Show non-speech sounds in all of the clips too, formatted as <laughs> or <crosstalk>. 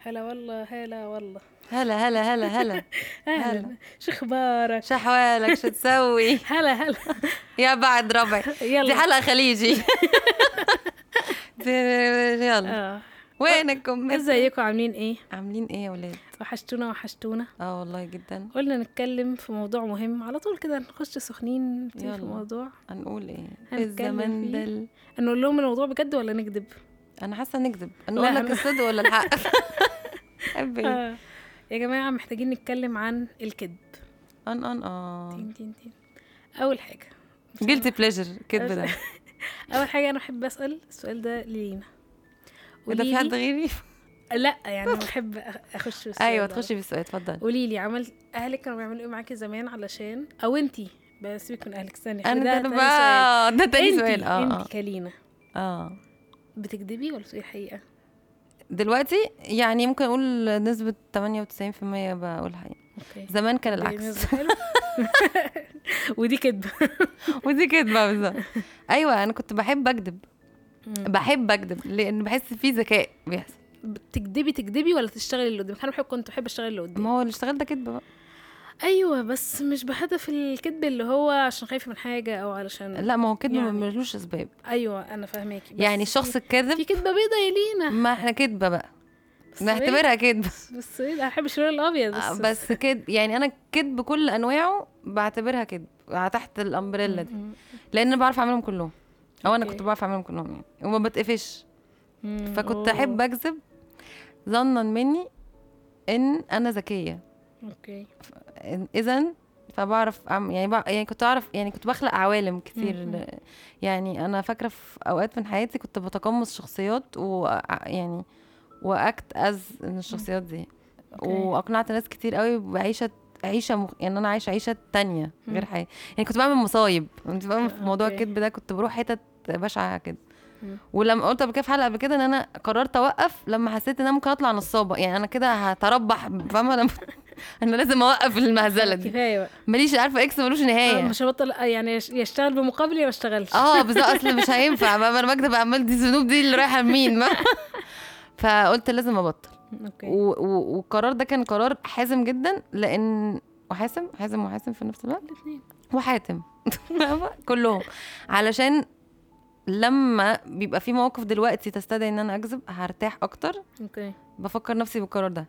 هلا والله هلا والله. هلا هلا هلا هلا. <laughs> أهلا. شو أخبارك؟ شو احوالك شو تسوي؟ <laughs> هلا هلا. يا بعد ربع. دي <laughs> يلا. حلقه خليجي. دي- يلا. آه. وينكم ازيكم؟ عاملين إيه؟ عاملين إيه يا ولاد؟ وحشتونا وحشتونا. آه والله جدا. قلنا نتكلم في موضوع مهم. على طول كده نخش سخنين في. الموضوع. هنقول إيه؟ في هنتكلم الزمن. ده نقول لهم الموضوع بجد ولا نكذب؟ أنا حاسه نكذب. نقول لك الصدق ولا الحق؟ <laughs> آه. يا جماعة محتاجين نتكلم عن الكذب. آن آن آه تين تين تين. أول حاجة. جيلتي بليجر كدب ده. <laughs> أول حاجة أنا بحب أسأل السؤال ده لينا إيه ده في حد غيري؟ لا يعني بحب أخش في السؤال أيوه. تخشي بالسؤال اتفضل. قولي لي عمل أهلك كانوا بيعملوا إيه معاكي زمان علشان؟ أو أنتي. بس سيبك من أهلك استني أنا ده ده بقى <laughs> ده تاني أنتي سؤال. آه أنتي آه. كلينا. آه. بتكدبي ولا بتقولي الحقيقة؟ دلوقتي يعني ممكن أقول نسبة 98% بقول الحقيقة زمان كان العكس. <laughs> ودي كدبة. <laughs> ودي كدبة بالظبط. أيوه أنا كنت بحب اكذب. بحب اكذب لأن بحس في ذكاء بيحصل. بتكدبي تكدبي ولا تشتغلي اللي قدامك؟ أنا بحب كنت بحب أشتغل اللي قدامي. ما هو الاشتغال ده كدب بقى. أيوه بس مش بهدف الكذب اللي هو عشان خايفة من حاجة أو علشان لا ما هو كدب يعني. ملوش أسباب. أيوه أنا فاهماكي. يعني الشخص الكاذب؟ في كدبة بيضة يا لينا. ما إحنا كدبة بقى؟ نعتبرها كدب بس إيه أنا بحب الشرير الأبيض آه، بس بس كد يعني أنا كدب كل أنواعه بعتبرها كدب تحت الأمبريلا دي. لأن أنا بعرف أعملهم كلهم. أو أنا. كنت بعرف أعملهم كلهم يعني وما بتقفش. فكنت. أحب أكذب ظنا مني إن أنا ذكية أوكي اذا فبعرف أعمل يعني بع... يعني كنت أعرف يعني كنت بخلق عوالم كتير. ل... يعني أنا فاكرة في أوقات من حياتي كنت بتقمص شخصيات و يعني وأكت أز ان الشخصيات دي. وأقنعت ناس كتير قوي بعيشة عيشة مخ... يعني أنا عايشة عيشة تانية غير. حياتي يعني كنت بعمل مصايب انت فاهمه في موضوع. الكذب ده كنت بروح حتت بشعة كده. ولما قلت قبل كده في حلقة قبل كده إن أنا قررت أوقف لما حسيت إن أنا ممكن أطلع نصابة. يعني أنا كده هتربح فاهمة؟ أنا <laughs> أنا لازم أوقف المهزلة دي. كفاية بقى. ماليش عارفة إكس ملوش آه، نهايه مش هبطل آه، يعني يش- يشتغل بمقابل يا ما اشتغلش آه بالظبط. أصل مش <laughs> هينفع. بقى أنا بكدب عمال دي الذنوب دي اللي رايحة لمين؟ <laughs> فقلت لازم أبطل. أوكي. والقرار ده كان قرار حازم جدا لأن وحاسم حازم وحاسم في نفس الوقت؟ الاثنين. وحاتم كلهم. علشان لما بيبقى في موقف دلوقتي تستدعي إن أنا أكذب هرتاح أكتر. أوكي. بفكر نفسي بالقرار ده.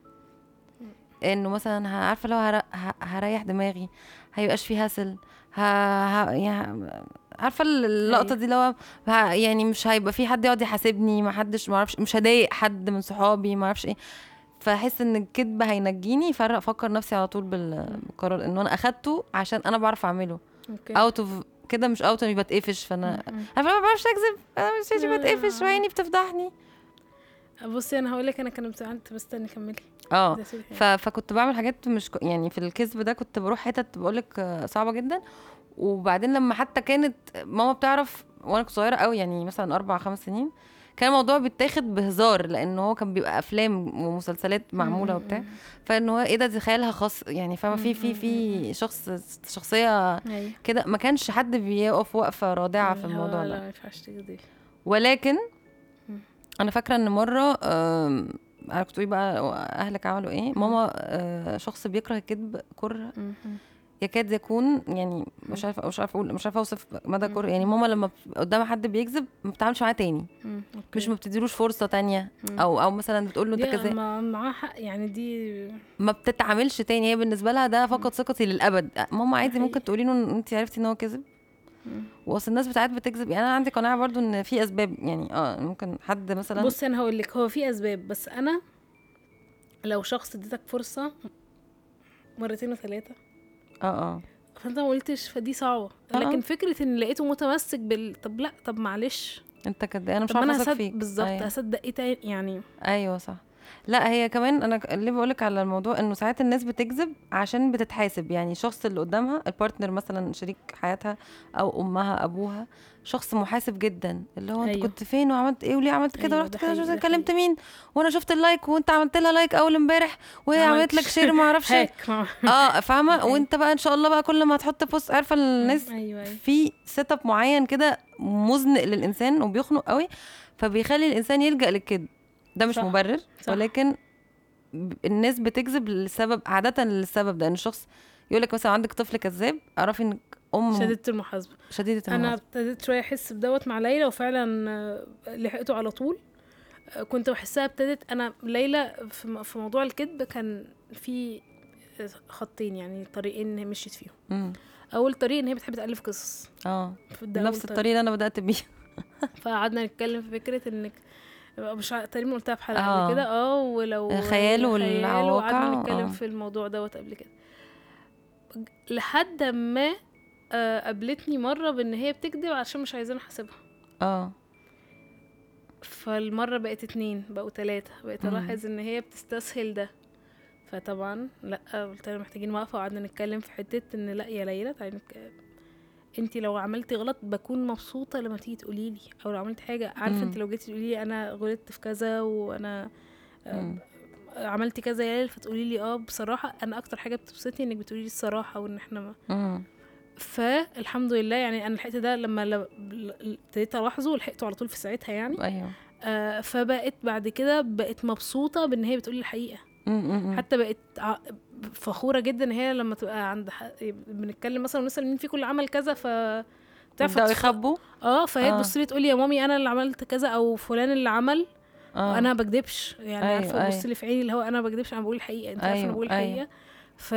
إنه مثلا عارفة لو هر... هريح دماغي هيبقاش في هسل ه... ه... يعني عارفة اللقطة أيوة. دي هو ه... يعني مش هيبقى في حد يقعد يحاسبني ما حدش ما أعرفش مش هضايق حد من صحابي ما أعرفش إيه. فأحس إن الكذب هينجيني فرق أفكر نفسي على طول بال- بالقرار إنه أنا أخدته عشان أنا بعرف أعمله. اوت اوف كده مش اوت اني بتقفش فأنا. أنا ما بعرفش أكذب أنا مش لا. بتقفش وعيني بتفضحني. بصي أنا هقول لك أنا كان بتاعت مستني كملي. آه. ف... فكنت بعمل حاجات مش ك- يعني في الكذب ده كنت بروح حتت بقولك صعبة جدا. وبعدين لما حتى كانت ماما بتعرف وأنا كنت صغيرة قوي يعني مثلا أربع خمس سنين كان الموضوع بيتاخد بهزار لأن هو كان بيبقى أفلام ومسلسلات معمولة. وبتاع. فإن هو إيه ده دي خيالها خاص يعني فاهمة؟ في في في شخص شخصية أيوه. كده ما كانش حد بيقف وقفه رادعة في الموضوع لا ده. ما ينفعش ولكن. أنا فاكرة إن مرة أنا كنت بقى أهلك عملوا إيه؟ ماما آه، شخص بيكره الكذب كره. يكاد يكون يعني مش عارفة مش عارفة أقول مش عارفة أوصف مدى كره يعني ماما لما قدام حد بيكذب ما بتتعاملش معاه تاني. مم. أوكي. مش ما بتديلوش فرصة تانية. مم. أو أو مثلا بتقول له أنت ما- معاها حق يعني دي ما بتتعاملش تاني. هي بالنسبة لها ده فقد ثقتي للأبد. ماما عادي ممكن. تقولي له إن أنت عرفتي إن هو كذب. وأصل الناس بتاعت بتكذب. يعني أنا عندي قناعة برضو إن في أسباب. يعني آه ممكن حد مثلا بصي أنا هقول لك هو في أسباب. بس أنا لو شخص اديتك فرصة مرتين وثلاثة آه آه. فأنت ما قلتش فدي صعبة. آه. لكن فكرة إن لقيته متمسك بال طب لأ طب معلش. أنت كده أنا مش عارفة اثق فيك. بالظبط أيوة. هصدق إيه تاني؟ يعني أيوه صح. لا هي كمان أنا ك- اللي بقولك على الموضوع إنه ساعات الناس بتكذب عشان بتتحاسب يعني الشخص اللي قدامها ال partner مثلا شريك حياتها أو أمها أبوها شخص محاسب جدا اللي هو أنت أيوة. كنت فين وعملت إيه وليه عملت كده أيوة، ورحت ده كده حقيقي، ده كلمت حقيقي. مين وأنا شفت ال like وأنت عملت لها like أول امبارح وهي ما عملت لك عملتش. share ما أعرفش إيه. هاك ما- <laughs> آه فاهمة أيوة. وأنت بقى إن شاء الله بقى كل ما تحط post عارفة الناس أيوه أيوه في setup معين كده مزنق للإنسان وبيخنق قوي فبيخلي الإنسان يلجأ للكذب ده مش صح، مبرر صح. ولكن الناس بتكذب للسبب عادة للسبب ده إن الشخص يقول لك مثلا عندك طفل كذاب أعرفي انك أم شديدة المحاسبة شديدة أنا المحاسبة. ابتديت شوية أحس بدوت مع ليلى وفعلا لحقته على طول كنت بحسها ابتدت أنا ليلى في موضوع الكذب كان في خطين يعني طريقين مشيت فيهم مم. أول طريق إن هي بتحب تألف قصص آه نفس طريق. الطريقة اللي أنا بدأت بيه فقعدنا نتكلم في فكرة إنك مش تقريبا قلتها في حلقة آه. قبل كده. آه ولو الخيال والواقع، وقعدنا نتكلم آه. في الموضوع دوت قبل كده. لحد ما آه، قابلتني مرة بإن هي بتكذب عشان مش عايزاني أحاسبها. آه. فالمرة بقت اتنين بقوا تلاتة. بقيت مم. ألاحظ إن هي بتستسهل ده. فطبعا لأ قلت لها محتاجين وقفة وقعدنا نتكلم في حتة إن لأ يا ليلى تعالي نك... انتي لو عملتي غلط بكون مبسوطة لما تيجي تقولي لي أو لو عملت حاجة عارفة مم. انتي لو جيتي تقولي لي أنا غلطت في كذا وأنا آه،. عملتي كذا يا ليلى فتقولي لي آه بصراحة أنا أكتر حاجة بتبسطني إنك بتقولي لي الصراحة وإن إحنا ما. فالحمد لله يعني أنا لحقت ده لما ابتديت ألاحظه لحقته على طول في ساعتها يعني أيوه آه، فبقت بعد كده بقت مبسوطة بإن هي بتقولي. مم. حتى بقت فخورة جدا ان هي لما تبقى عند ح... بنتكلم مثلا ونسأل مين فيكم اللي عمل كذا ف تعرف يبداوا تف- يخبوا؟ آه فهي آه. تبص لي تقول لي يا مامي أنا اللي عملت كذا أو فلان اللي عمل. آه. أنا ما بكدبش يعني أيوة، عارفة أيوة. تبص لي في عيني اللي هو أنا ما بكدبش أنا بقول الحقيقة أنت عارفة أنا أيوة، بقول. الحقيقة ف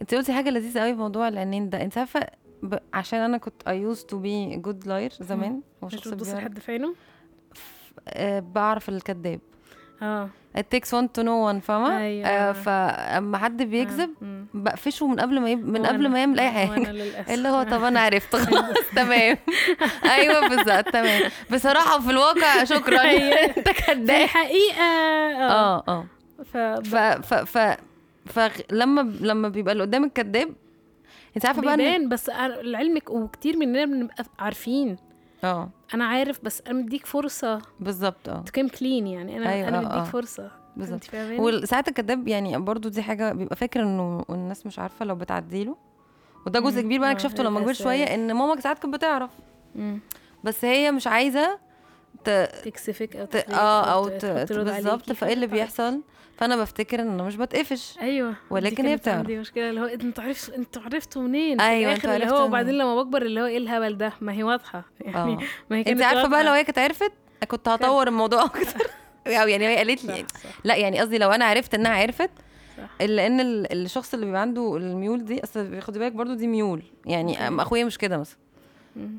أنت قلتي حاجة لذيذة قوي في موضوع العينين ده. أنت عارفة ب... عشان أنا كنت I used to be good liar زمان مش بتبص لحد في عينه؟ آه بعرف الكذاب. آه. It takes one to know one فاهمة؟ أيوة. آه فأما حد بيكذب آه. بقفشه من قبل ما يب... من قبل ما يعمل أي للأسف. اللي هو طب أنا عرفت خلاص تمام. <laughs> أيوه بالظبط تمام. بصراحة في الواقع شكرا. أيوة. <laughs> أنت كداب. الحقيقة آه. آه آه. ف... ف ف ف فلما لما بيبقى اللي قدامك كداب انت عارفة بقى بيبان بس لعلمك وكتير مننا بنبقى عارفين. آه. أنا عارف بس أنا مديك فرصة بالظبط آه تكون كلين يعني أنا أيوة، أنا آه، مديك آه. فرصة بالظبط. وساعات الكداب يعني برضو دي حاجة بيبقى فاكر إنه الناس مش عارفة لو بتعديله وده جزء. كبير بقى أنا آه، اكتشفته لما كبرت. شوية إن ماما ساعات كانت بتعرف مم. بس هي مش عايزة ت... تكسفك أو ت... آه أو ت- بالظبط. فإيه اللي. بيحصل؟ فأنا بفتكر إن أنا مش بتقفش. أيوه. ولكن دي هي بتعرف. عندي مشكلة اللي هو أنتوا عرفتوا أنتوا عرفتوا منين؟ أيوة، في الآخر اللي هو وبعدين. لما بكبر اللي هو إيه الهبل ده؟ ما هي واضحة. <laughs> يعني آه. ما هي انت عارفة بقى. لو هي كانت عرفت؟ كنت هطور الموضوع أكتر. <laughs> أو يعني هي قالت لي صح صح. لا يعني قصدي لو أنا عرفت إنها عرفت صح. الا ان ال- الشخص اللي بيبقى عنده الميول دي أصل خدي بالك برضو دي ميول. يعني أخويا مش كده مثلا.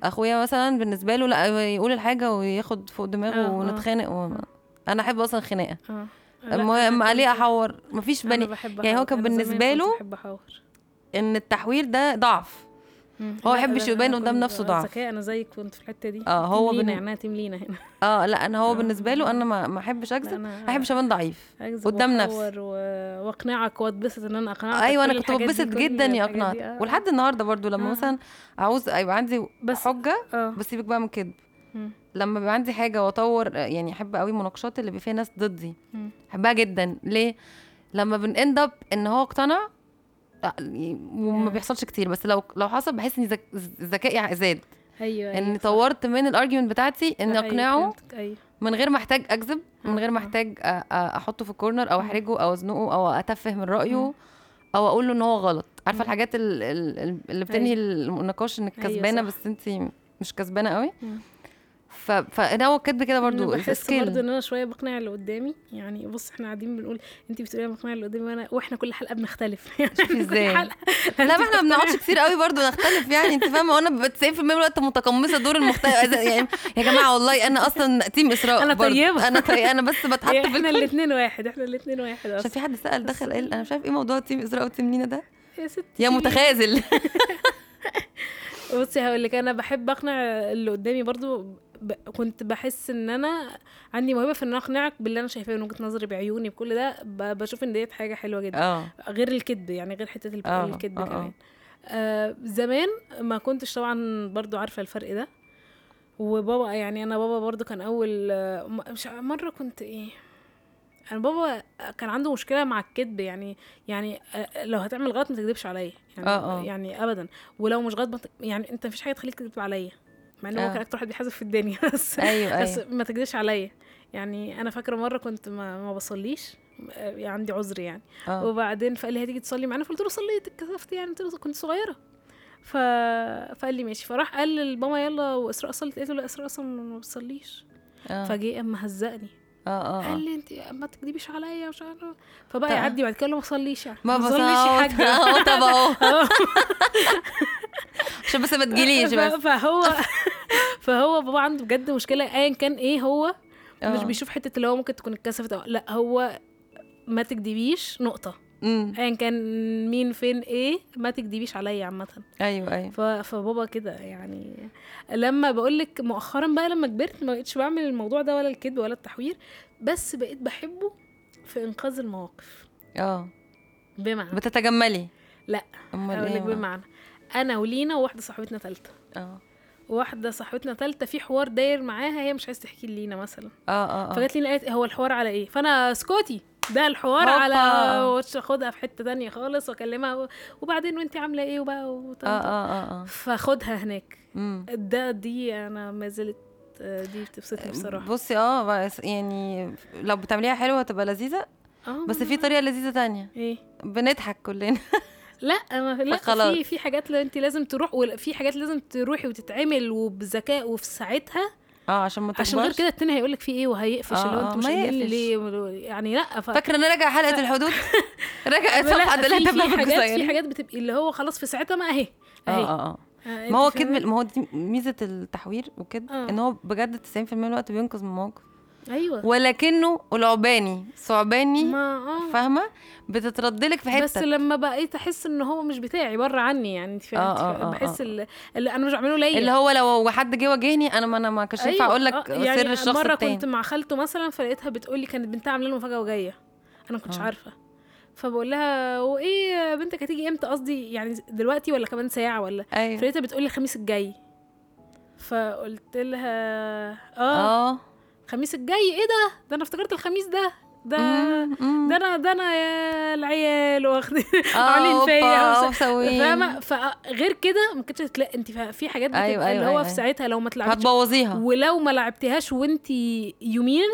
أخويا مثلا بالنسبة له لا يقول الحاجة وياخد فوق دماغه آه، آه. ونتخانق و... أنا أحب أصلا خناقة آه أنا عليه أحور مفيش بني يعني هو. كان كنت له إن التحوير ده ضعف. هو يحبش يبان قدام نفسه ضعف. ذكية أنا زيك كنت في الحتة دي آه، هو بن- يعني تملينا هنا آه لا أنا هو آه. بالنسبة له أنا ما ما أحبش اكذب ما أحبش أبان ضعيف قدام نفسي. و- وأقنعك وأتبسط إن أنا اقنعك أيوه أنا كنت بتبسط جدا اقنعت دي، آه. ولحد النهارده برضو لما آه. مثلا عاوز يبقى عندي بس حجة آه بس سيبك بقى من كده. لما بيبقى عندي حاجة وأطور يعني أحب قوي مناقشات اللي بيبقى فيها ناس ضدي. أحبها جدا ليه لما up إن هو اقتنع لا، وما. بيحصلش كتير بس لو لو حصل بحس إن ذك- ذكائي زاد أيوه إن أيوة،. طورت من ال argument بتاعتي إن أيوة، أقنعه أيوه من غير ما أحتاج أكذب من غير ما. أحتاج أحطه في ال corner أو. أحرجه أو أزنقه أو أتفه من رأيه. أو أقول له إن هو غلط عارفة. الحاجات ال- ال- ال- اللي بتنهي النقاش إنك أيوة، كسبانة. بس انت مش كسبانة قوي. ف... فانا هو الكذب كده برضو أنا بحس. برضه إن أنا شوية بقنع اللي قدامي يعني بص إحنا قاعدين بنقول انت بتقولي أنا بقنع اللي قدامي وأنا وإحنا كل حلقة بنختلف <laughs> يعني إزاي. لا ما إحنا ما بنقعدش. كتير قوي برضو نختلف يعني انت فاهمة وأنا ب 90% من الوقت متقمصة دور المختلف يعني يا جماعة والله أنا أصلا team إسراء برضو. طيبة. أنا طيبه أنا بس بتحط في إحنا الاثنين واحد إحنا الاثنين واحد أصلا في حد سأل دخل قال أنا مش عارف إيه موضوع team إسراء و team نينا ده يا ستي يا. متخاذل <laughs> بصي هقول لك أنا بحب أقنع اللي قدامي برضو ب... كنت بحس إن أنا عندي موهبة في إن أنا أقنعك باللي أنا شايفاه من وجهة نظري بعيوني بكل ده ب... بشوف إن ديت حاجة حلوة جدا. آه. غير الكذب يعني غير حتة الب- آه، الكذب آه، آه. كمان. آه زمان ما كنتش طبعا برضو عارفة الفرق ده. وبابا يعني أنا بابا برضو كان أول مش مرة كنت إيه أنا بابا كان عنده مشكلة مع الكذب يعني يعني لو هتعمل غلط ما تكذبش عليا يعني آه، آه. يعني ابدا. ولو مش غلط يعني أنت مفيش حاجة تخليك تكذب عليا. مع ان هو آه. كان أكتر واحد بيحاسب في الدنيا <laughs> بس أيوه بس أيوه. ما تكذبش عليا. يعني أنا فاكرة مرة كنت ما, ما بصليش آه، يعني عندي عذر يعني. آه. وبعدين فقال لي هتيجي تصلي معانا؟ فقلت له صليت اتكسفت يعني قلت له كنت صغيرة. ف... فقال لي ماشي. فراح قال لماما يلا وإسراء صلت قلت له لا إسراء أصلا ما بتصليش. آه. فجه أما هزقني. آه قال آه. لي انت ما تكدبيش عليا مش عارفه فبقى طيب. يعدي بعد كده قال ما يعني. ما تصليش يا بصوت حاجة. <laughs> آه طب أهو. <laughs> آه. عشان بس ما تجيليش <laughs> بس. فهو فهو بابا عنده بجد مشكلة ايا كان إيه هو مش آه. بيشوف حتة اللي هو ممكن تكون اتكسفت أو لأ هو ما تكدبيش نقطة. امم ايا كان مين فين إيه ما تكدبيش عليا عامة. أيوه أيوه. ف- فبابا كده يعني. لما بقول لك مؤخرا بقى لما كبرت ما بقتش بعمل الموضوع ده ولا الكذب ولا التحوير بس بقيت بحبه في إنقاذ المواقف. آه. بمعنى. بتتجملي؟ لا أمال إيه؟ بقى؟ بمعنى. أنا ولينا وواحدة صاحبتنا ثالثه آه. واحدة صاحبتنا ثالثه في حوار داير معاها هي مش عايزة تحكي لينا مثلا. آه آه آه. فجت لينا قالت هو الحوار على إيه؟ فأنا اسكتي ده الحوار هوبا. على وش اخدها في حتة تانية خالص واكلمها وبعدين وانت عاملة إيه وبقى وط- آه آه آه فاخدها هناك. امم ده دي أنا ما زلت آه، دي بتبسطني بصراحة. بصي آه بس يعني لو بتعمليها حلوة هتبقى لذيذة آه بس في طريقة لذيذة تانية. إيه؟ بنضحك كلنا. <laughs> لا ما لا خلاص. في في حاجات انت لازم تروح وفي حاجات لازم تروحي وتتعمل وبذكاء وفي ساعتها آه عشان ما عشان غير كده التاني هيقول لك في إيه وهيقفش آه، اللي هو آه، أنتوا مش يقفش. ليه يعني لأ ف... فاكرة إن أنا راجع حلقة الحدود <laughs> راجع صفحة في, اللي في حاجات في حاجات بتبقى اللي هو خلاص في ساعتها ما أهي آه أهي آه آه آه، ما هو انت فاهمة؟ ما هو دي ميزة التحوير وكده آه. إن هو بجد 90% من الوقت بينقذ من الموقف أيوه. ولكنه العباني ثعباني آه. فاهمة؟ بتتردلك في حتة. بس لما بقيت أحس إن هو مش بتاعي بره عني يعني أنت فاهمة؟ آه، آه،؟ آه، بحس آه. اللي, اللي أنا مش بعمله ليا. اللي هو لو حد جه واجهني أنا ما أنا ما كانش ينفع أقول لك آه، يعني سر الشخص مرة التاني. كنت مع خالته مثلا فلقيتها بتقول لي كانت بنتها عاملة له مفاجأة وجاية. أنا ما كنتش آه. عارفة. فبقول لها وإيه بنتك هتيجي إمتى؟ قصدي يعني دلوقتي ولا كمان ساعة ولا؟ أيوه. فلقيتها بتقول لي الخميس الجاي. فقلت لها آه. آه. الخميس الجاي إيه ده؟ ده أنا افتكرت الخميس ده. ده. ده أنا ده أنا يا العيال واخدين آه، <laughs> عاملين فيا. فاهمة؟ فغير كده ما كنتش هتلاقي أنت في حاجات بتبقى أيوة، أيوة، اللي هو أيوة، في أيوة. ساعتها لو ما اتلعبتش هتبوظيها. ولو ما لعبتهاش وأنت يومين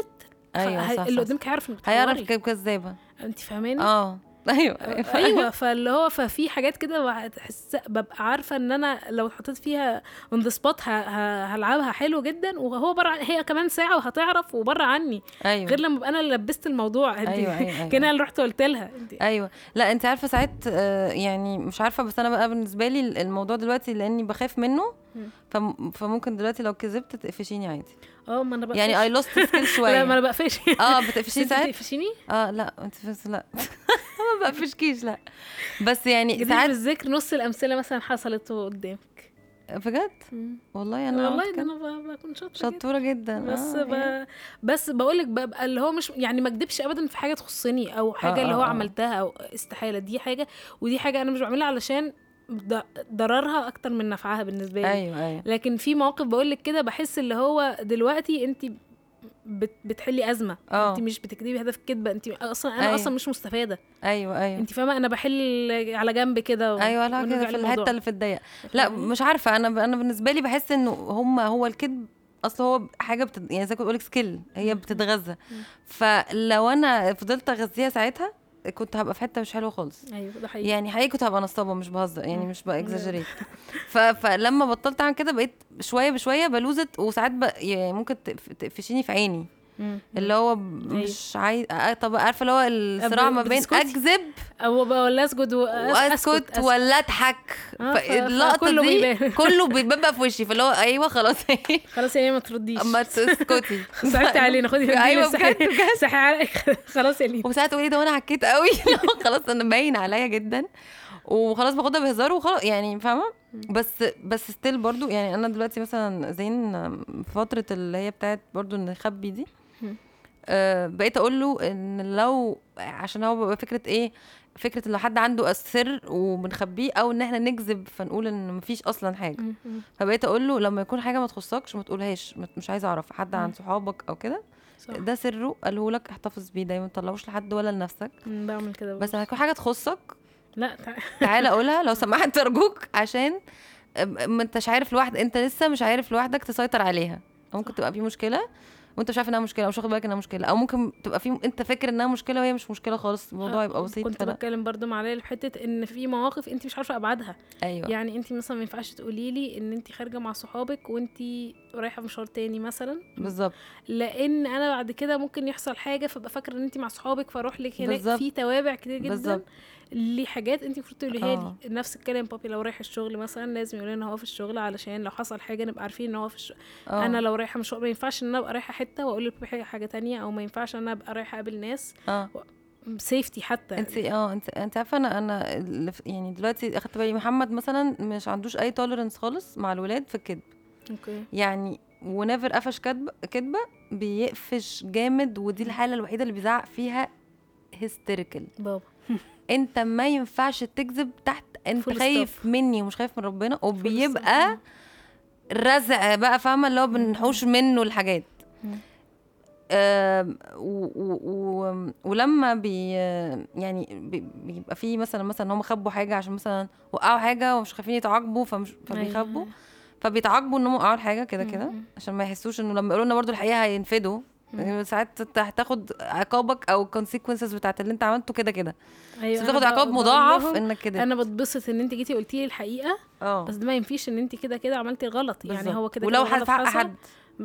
أيوه صح اللي قدامك هيعرف إنك هيعرف كذابه أنت فاهماني؟ آه. <laughs> أيوه أيوه <laughs> فاللي هو ففي حاجات كده بحس ببقى عارفة إن أنا لو اتحطيت فيها on the spot هلعبها حلو جدا وهو بره هي كمان ساعة وهتعرف وبره عني. أيوه. غير لما ابقى أنا اللي لبست الموضوع أيوة، أيوة، <laughs> أيوة. كان أنا اللي رحت قلت لها. أيوه. لا أنت عارفة ساعات آه، يعني مش عارفة بس أنا بقى بالنسبة لي الموضوع دلوقتي لأني بخاف منه مم. فم- فممكن دلوقتي لو كذبت تقفشيني عادي. آه ما أنا بقفش. يعني I lost skill لا ما شوية أنا بقفش. آه انت ساعات؟ بتقفشيني؟ آه لا انت بس لا. <laughs> ما بقفشكيش لا. بس يعني ساعات بالذكر نص الأمثلة مثلا حصلت قدامك. بجد؟ والله أنا والله ده. أنا بكون شاطرة. شطورة جدا. بس آه يعني. ب... بس بقول لك ببقى اللي هو مش يعني ما اكدبش ابدا في حاجة تخصني أو حاجة آه، اللي هو آه،. عملتها أو استحالة. دي حاجة ودي حاجة أنا مش بعملها علشان ضررها أكتر من نفعها بالنسبة لي. أيوه أيوه. لكن في مواقف بقول لك كده بحس اللي هو دلوقتي انت بت... بتحلي أزمة. آه. انت مش بتكدبي هدف كدبة. انت أصلا أنا أيوة. أصلا مش مستفادة. أيوه أيوه. انت فاهمة؟ أنا بحل على جنب كده و... أيوه لا كده في. الحتة اللي في الضيق لا فاهماني؟ مش عارفة. أنا أنا بالنسبة لي بحس إنه هم هو الكذب أصل هو حاجة بتد... يعني زي ما بقول لك skill هي بتتغذى. فلو أنا فضلت أغذيها ساعتها كنت هبقى في حتة مش حلوة خالص أيوه ده حقيقي يعني حقيقي كنت هبقى نصابة مش بهزر يعني. مش ب exaggerate. <laughs> فلما بطلت أعمل كده بقيت شوية بشوية بلوزت وساعات ب... يعني ممكن تقف- تقفشيني في عيني. اللي هو أيوة. مش عايز آه، طب عارفة اللي هو الصراع ما بين؟ أكذب أو ولا اسجد وأسكت ولا أضحك. آه، فكله دي بيبان. <laughs> كله بيبقى في وشي. فاللي هو أيوه خلاص. <laughs> خلاص يا ما ترديش. اما تسكتي. صعبت علينا. خدي أيوه بجد صحي عليك <laughs> خلاص يا ليه وساعات تقولي ده وأنا عكيت قوي. خلاص أنا باين عليا جدا. وخلاص باخدها بهزار وخلاص يعني فاهمة. بس بس ستيل برضو يعني أنا دلوقتي مثلا زين فترة اللي هي بتاعت برضو نخبي دي. آه بقيت أقول له إن لو عشان هو بيبقى فكرة إيه فكرة لو حد عنده السر وبنخبيه أو إن إحنا نكذب فنقول إن مفيش أصلا حاجة. فبقيت أقول له لما يكون حاجة ما تخصكش ما تقولهاش مش عايزة أعرف حد عن. صحابك أو كده ده سره قاله لك احتفظ بيه دايما ما تطلعوش لحد ولا لنفسك. بعمل كده بس لما يكون حاجة تخصك لا تع... تعالى <laughs> قولها لو سمحت أرجوك عشان ما انتش عارف لوحدك أنت لسه مش عارف لوحدك تسيطر عليها ممكن. تبقى في مشكلة وانت مش عارف انها مشكلة أو مش واخد بالك إنها مشكلة أو ممكن تبقى في أنت فاكر إنها مشكلة وهي مش مشكلة خالص الموضوع آه، يبقى بسيط كنت فلا. بتكلم برضو مع ليلى في حتة إن في مواقف أنت مش عارفة أبعادها. أيوه. يعني أنت مثلا ما ينفعش تقولي لي إن أنت خارجة مع صحابك وأنت رايحة مشوار تاني مثلا. بالظبط. لأن أنا بعد كده ممكن يحصل حاجة فابقى فاكرة إن أنت مع صحابك فأروح لك هناك. في توابع كتير جدا. بالظبط. لحاجات انت المفروض تقوليها آه. لي نفس الكلام بابي لو رايح الشغل مثلا لازم يقول لنا هو في الشغل علشان لو حصل حاجة نبقى عارفين إن هو في الشغل آه. أنا لو رايحة مشوار ما ينفعش إن أنا أبقى رايحة حتة وأقول لبابي حاجة تانية أو ما ينفعش إن أنا أبقى رايحة أقابل ناس آه. safety حتى انت آه انت انت عارفة أنا أنا يعني دلوقتي أخدت بالي محمد مثلا مش عندوش أي tolerance خالص مع الولاد في الكذب. أوكي. يعني و never قفش كدب كدبه بيقفش جامد ودي الحالة الوحيدة اللي بيزعق فيها hysterical بابا. <laughs> انت ما ينفعش تكذب تحت انت خايف. مني ومش خايف من ربنا. وبيبقى رزع بقى فاهمة اللي هو بنحوش منه الحاجات. آم، و و ولما بي يعني بي- بيبقى في مثلا مثلا هم خبوا حاجة عشان مثلا وقعوا حاجة ومش خايفين يتعاقبوا فمش فبيخبوا أيوة. فبيتعاقبوا إنهم وقعوا الحاجة كده كده. عشان ما يحسوش إنه لما يقولوا لنا برضو الحقيقة هينفدوا ساعات انت هتاخد عقابك أو الكونسيكونسز بتاعت اللي انت عملته كده كده. أيوه بتاخد عقاب مضاعف إنك كده. أنا بتبسط إن انت جيتي قلتي لي الحقيقة آه. بس ده ما ينفيش إن انت كده كده عملتي غلط. يعني بالظبط. هو كده ولو حد حق. حد.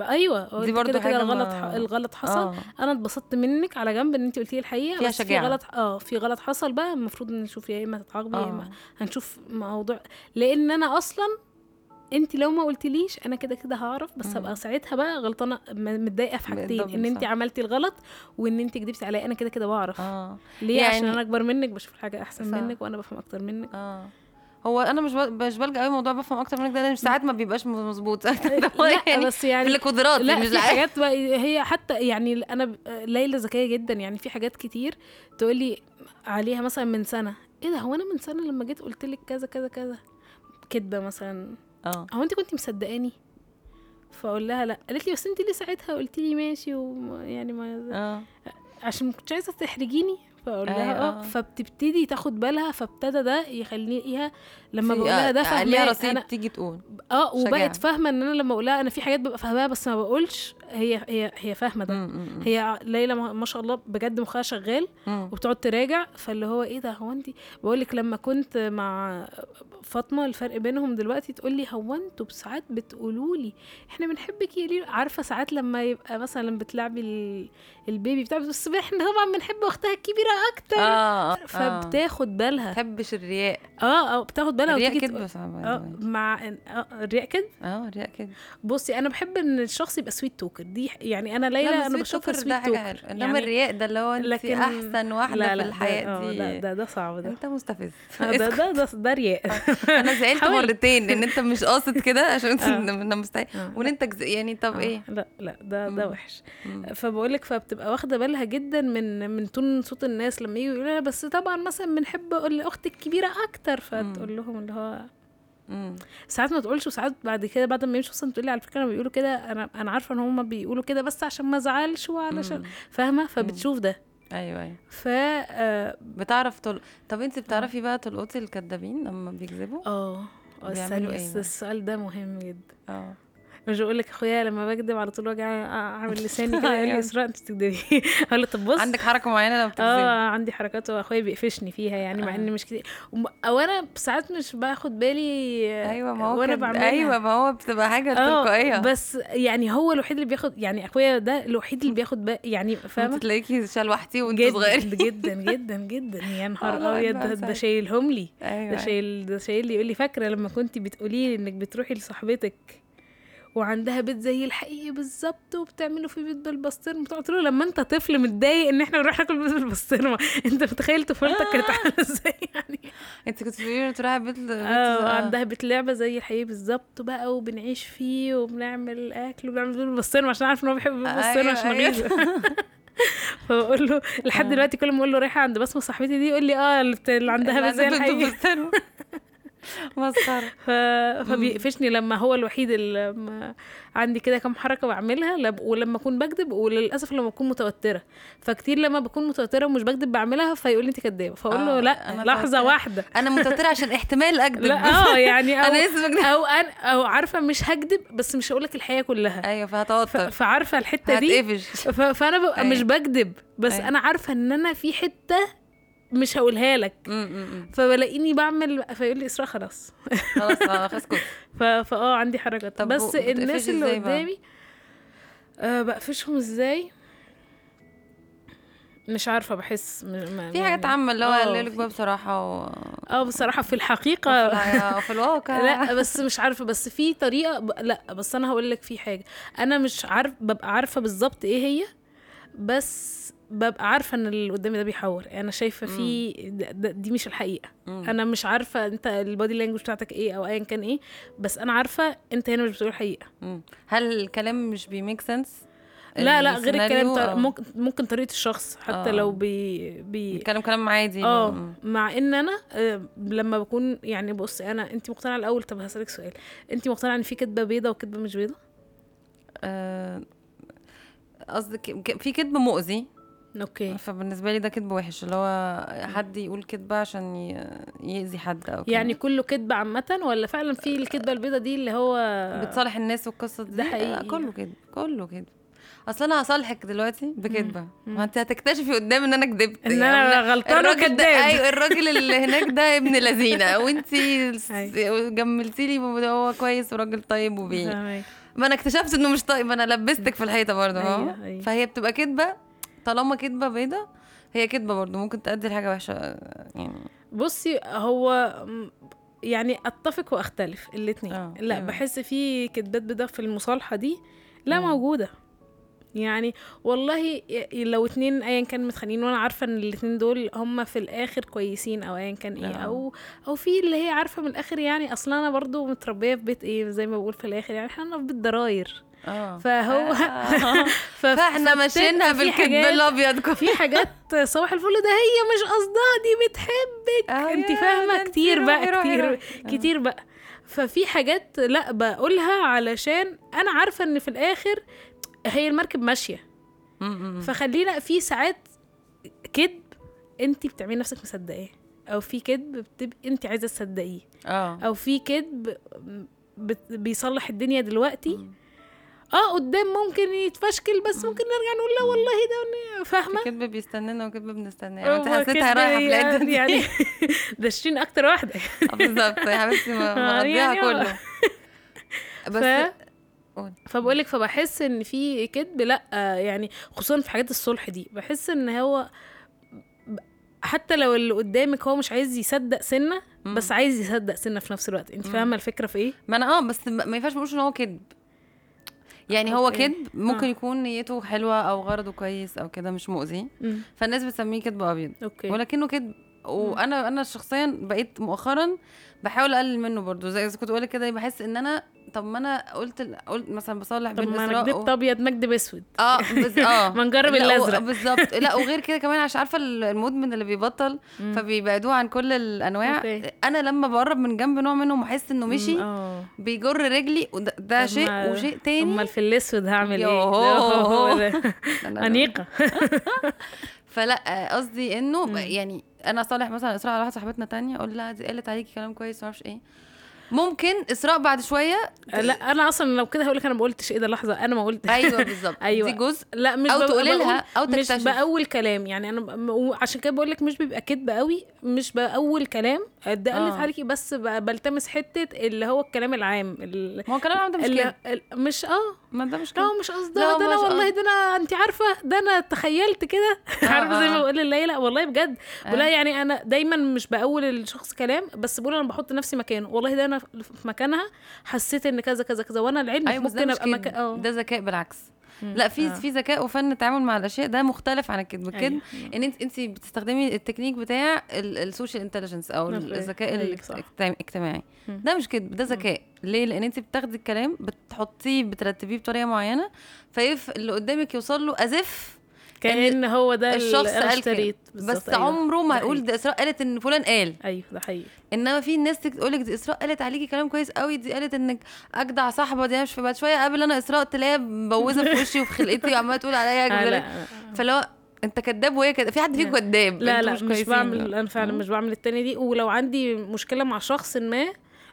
أيوه دي برضو كده الغلط ما- الغلط حصل. آه. أنا اتبسطت منك على جنب إن انت قلتي لي الحقيقة فيها بس في شجاعة. غلط آه في غلط حصل بقى المفروض نشوف يا إما تتعاقبي يا إما آه. هنشوف موضوع. لأن أنا أصلا انت لو ما قلتليش أنا كده كده هعرف بس. هبقى ساعتها بقى غلطانة متضايقة في حاجتين ان انت. عملتي الغلط وان انت كدبتي عليا أنا كده كده بعرف. آه. ليه؟ عشان يعني- أنا اكبر منك بشوف الحاجة احسن صح. منك وأنا بفهم أكتر منك. آه. هو أنا مش مش بلجأ قوي موضوع بفهم أكتر منك ده لأن ساعات ما بيبقاش مظبوط. <laughs> لا يعني بس يعني في القدرات لا مش في. حاجات بقى هي حتى يعني أنا ليلى ذكية جدا يعني في حاجات كتير تقول لي عليها مثلا من سنة إيه ده هو أنا من سنة لما جيت قلت لك كذا كذا كذا؟ كدبة مثلا. آه. هو أنت كنت مصدقاني؟ فأقول لها لا. قالت لي بس أنت ليه ساعتها قلت لي ماشي ويعني ما آه. عشان ما كنتش عايزة تحرجيني. فأقول لها أيوة، آه. آه. فبتبتدي تاخد بالها فابتدى ده يخليها لما بقول لها ده رصيد أنا تيجي تقول. آه. وبقت فاهمة إن أنا لما أقول لها أنا في حاجات ببقى فاهماها بس ما بقولش. هي هي هي فاهمة ده. هي ليلى ما ما شاء الله بجد مخها شغال. وبتقعد تراجع. فاللي هو إيه ده هو أنت بقول لك لما كنت مع فاطمة الفرق بينهم دلوقتي تقول لي هو أنتوا ساعات بتقولوا لي إحنا بنحبك يا ليلى؟ عارفة ساعات لما يبقى مثلا بتلعبي ال- ال baby بتاع بس إحنا طبعا بنحب أختها الكبيرة أكتر. آه آه فبتاخد بالها. تحبش الرياء. آه آه بتاخد بالها. الرياء كدب آه مع آه الرياء كده آه الرياء كدب. بصي أنا بحب إن الشخص يبقى sweet talker دي يعني أنا ليلى أنا بشوفها sweet ده talker إنما الرياء ده اللي هو انت لكن- أحسن واحدة لا في لا الحياة ده, آه، دي لا ده ده صعب ده أنت مستفز آه، ده ده ده, ده رياء أنا زعلت. مرتين إن أنت مش قاصد كده عشان آه. أنا مستحيل آه. وإن أنت. يعني طب آه، إيه لا لا ده ده. وحش مم. فبقولك فبتبقى واخدة بالها جدا من من تون صوت الناس لما يجوا يقولوا بس طبعا مثلا بنحب الاخت الكبيرة أكتر فتقول لهم اللي هو. ساعات ما تقولش وساعات بعد كده بعد ما يمشوا أصلا تقول لي على فكرة لما بيقولوا كده أنا أنا عارفة إن هم بيقولوا كده بس عشان ما أزعلش وعلشان. فاهمة؟ فبتشوف ده. أيوه أيوه. ف آه بتعرف تل... طب أنت بتعرفي بقى تلقطي الكدابين لما بيكذبوا؟ آه بيعملوا استني إيه؟ السؤال ده مهم جدا. آه. مش بقول لك أخويا لما بكذب على طول وأجي أعمل لساني كده يقول لي <laughs> أيوة. اسراء أنت بتكذبي <laughs> أقول له طب بص. عندك حركة معينة لما بتكذبي آه عندي حركات وأخويا بيقفشني فيها يعني مع آه. ان مش كتير. أو أنا ساعات مش باخد بالي أيوه ما هو وأنا. بعملها. أيوه ما هو بتبقى حاجة آه تلقائية. بس يعني هو الوحيد اللي بياخد يعني أخويا ده الوحيد اللي بياخد بالي يعني <laughs> فاهمة؟ تلاقيكي شلوحتي وانت جدا صغير جدا جدا جدا. يا نهار أبيض ده. شايلهم لي. أيوه ده شايل ده شايل لي يقول لي فاكرة لما كنت بتقولي لي إنك بتروحي لصاحبتك وعندها بيت زي الحقيقي بالظبط وبتعمله في بيت بالبسطرمة قلت له لما انت طفل متضايق ان إحنا نروح ناكل بيت بالبسطرمة <laughs> انت متخيل طفولتك كانت عاملة إزاي يعني انت كنت بتقولي لي تروحي بيت آه آه. عندها بيت لعبة زي الحقيقي بالظبط بقى وبنعيش فيه وبنعمل أكل وبنعمل بيت بالبسطرمة عشان عارف إن هو بيحب بيت بالبسطرمة أيوة، عشان أيوة. <laughs> فبقول له لحد آه. دلوقتي كل ما أقول له رايحة عند بسمة صاحبتي دي يقول لي آه اللي عندها بيت زي الحقيقي. <laughs> مسخرة. فبيقفشني لما هو الوحيد اللي عندي كده كام حركة بعملها لب... ولما أكون بكذب وللأسف لما أكون متوترة فكتير لما بكون متوترة ومش بكذب بعملها فيقول لي انت كدابة فأقول له آه، لأ أنا لحظة توترة. واحدة أنا متوترة عشان احتمال أكذب لا آه يعني <laughs> أو أنا بكذب أو أنا أو عارفة مش هكذب بس مش هقول لك الحقيقة كلها أيوه. فهتوتر فعارفة الحتة دي هتقفش. فأنا ببقى أيوة. مش بكذب بس أيوة. أنا عارفة إن أنا في حتة مش هقولها لك. فبلاقيني بعمل فيقول لي اسراء خلاص. خلاص اسكت <laughs> ف... فآه عندي حركات طب بس الناس اللي؟ قدامي آه بقفشهم إزاي؟ مش عارفة بحس م... في حاجات عامة اللي هو آه، قال لك بقى بصراحة و... آه بصراحة في الحقيقة <laughs> وفي الواقع. لا بس مش عارفة بس في طريقة ب... لا بس أنا هقول لك في حاجة. أنا مش عارف ببقى عارفة بالظبط إيه هي بس ببقى عارفة إن اللي قدامي ده بيحور. أنا شايفة في دي مش الحقيقة. مم. أنا مش عارفة أنت ال body language بتاعتك إيه أو ايا كان إيه بس أنا عارفة أنت هنا مش بتقول الحقيقة مم. هل الكلام مش بي make sense لا لا غير الكلام طر... طر... ممكن ممكن طريقة الشخص حتى آه. لو بي بي بيتكلم كلام عادي آه. مع إن أنا آه، لما بكون يعني بص أنا أنت مقتنعة الأول؟ طب هسألك سؤال. أنت مقتنعة إن في كدبة بيضة وكدبة مش بيضة؟ آه، قصدك في كذب مؤذي؟ أوكي فبالنسبة لي ده كذب وحش اللي هو حد يقول كذبة عشان ي- يأذي حد أو كده. يعني كله كدبه عامة ولا فعلا في الكدبه البيضة دي اللي هو بتصالح الناس والقصة دي ده حقيقي. كله كده كله كده أصل أنا هصالحك دلوقتي بكدبه مم. ما أنت هتكتشفي قدام إن أنا كدبت إن أنا غلطانة الراجل ده وكداب أيوه الراجل اللي هناك ده ابن لذينة <laughs> وأنتي أيوة. جملتي لي هو كويس وراجل طيب وبيه فاهمك. ما أنا اكتشفت إنه مش طيب ما أنا لبستك في الحيطة برضه أهو أيوة، أيوة. فهي بتبقى كدبه طالما كدبة بيضة هي كدبة برضه ممكن تؤدي لحاجة وحشة يعني بصي هو يعني أتفق وأختلف الاتنين آه، لا أيوة. بحس في كدبات بيضاء في المصالحة دي لا مم. موجودة يعني والله لو اتنين ايا كان متخانقين وأنا عارفة إن الاتنين دول هم في الآخر كويسين أو ايا كان إيه. أو أو في اللي هي عارفة من الآخر يعني أصلا أنا برضو متربية في بيت إيه زي ما بقول في الآخر يعني إحنا في بيت ضراير آه. فهو آه. <laughs> فاحنا ماشيينها حاجات- الأبيض في حاجات صباح الفل ده هي مش قصدها دي بتحبك. آه انت فاهمة؟ كتير بقى روحي كتير روحي. كتير بقى. ففي حاجات لا بقولها علشان أنا عارفة إن في الآخر هي المركب ماشية. فخلينا في ساعات كذب أنت بتعملي نفسك مصدقاه. أو في كذب بتبقي أنت عايزة تصدقيه. أو في كذب بيصلح الدنيا دلوقتي مم. آه قدام ممكن يتفشكل بس ممكن نرجع نقول لا والله ده فاهمة؟ كدب بيستنانا وكدب بنستناه يعني أنت حسيتها رايحة في الحتة دي. يعني <laughs> ده شيرين أكتر واحدة. آه، بالظبط. يا حبيبتي آه، مقضيها يعني آه. كله. <laughs> بس ف... فبقول لك فبحس إن في كذب لأ يعني خصوصا في حاجات الصلح دي. بحس إن هو حتى لو اللي قدامك هو مش عايز يصدق سنة. بس عايز يصدق سنة في نفس الوقت. أنت. فاهمة الفكرة في إيه؟ ما أنا آه بس ما ما ينفعش نقولش إن هو كذب. يعني هو أوكي. كذب ممكن آه. يكون نيته حلوة أو غرضه كويس أو كده مش مؤذي. فالناس بتسميه كذب أبيض ولكنه كذب وأنا أنا شخصيا بقيت مؤخرا بحاول أقلل منه برضو زي اذا كنت بقول كده بحس إن أنا طب ما أنا قلت قلت مثلا بصالح طب بين ما أنا كدبت أبيض مكدب أسود. آه بس آه. <laughs> ما نجرب الأزرق. بالظبط. لا <laughs> وغير كده كمان عشان عارفة المدمن اللي بيبطل. فبيبعدوه عن كل الأنواع. أوكي. أنا لما بقرب من جنب نوع منهم واحس إنه مشي آه. بيجر رجلي وده ده شيء ما- وشيء تاني. امال في الأسود هعمل إيه. <laughs> أنيقة. فلا قصدي إنه. يعني أنا صالح مثلا إسراء على واحدة صاحبتنا تانية أقول لها دي قالت عليكي كلام كويس ما أعرفش إيه. ممكن إسراء بعد شوية لا أنا أصلا لو كده هقول لك أنا ما قلتش إيه ده لحظة أنا ما قلت أيوه <laughs> بالظبط. أيوة. دي جزء. لا مش أو تقولي لها أو مش تكتشف بأول كلام يعني أنا وعشان كده بقول لك مش بيبقى كدب قوي مش بأول كلام ده قلت آه. عليكي بس بلتمس حتة اللي هو الكلام العام ال- ما هو كلام العام ده مش كده. مش آه. ما ده مش لا كده. مش لا، قصدها ده أنا مش والله ده أنا انت عارفة ده أنا تخيلت كده. آه، عارفة زي آه. ما بقول لله لا والله بجد. آه. ولا يعني أنا دايما مش بقول الشخص كلام بس بقول أنا بحط نفسي مكانه. والله ده أنا في مكانها حسيت إن كذا كذا كذا وأنا العلم ده ممكن مش أبقى مكان ده ذكاء بالعكس. لا في آه. في ذكاء وفن التعامل مع الأشياء ده مختلف عن الكذب الكذب أيوة. إن انت أنت بتستخدمي التكنيك بتاع ال social intelligence أو okay. الذكاء صح. الاجتماعي-. ده مش كذب ده ذكاء ليه لأن أنت بتاخدي الكلام بتحطيه بترتبيه بطريقة معينة ففي اللي قدامك يوصل له as if كان هو ده الشخص قال كده. بس أيوة. عمره ما هيقول حقيقي. ده إسراء قالت إن فلان قال. أيوه ده حقيقي. إنما في ناس تقول لك دي إسراء قالت عليكي كلام كويس قوي دي قالت إنك أجدع صاحبة دي مش بعد شوية قابل أنا إسراء تلاقيها مبوزة في وشي وفي خلقتي وعمالة تقول عليا. <laughs> لا فلو أنت كذاب وهي كده في حد فيكم كذاب لا لا مش, كويسين. بعمل أنا فعلا مش بعمل التانية دي. ولو عندي مشكلة مع شخص ما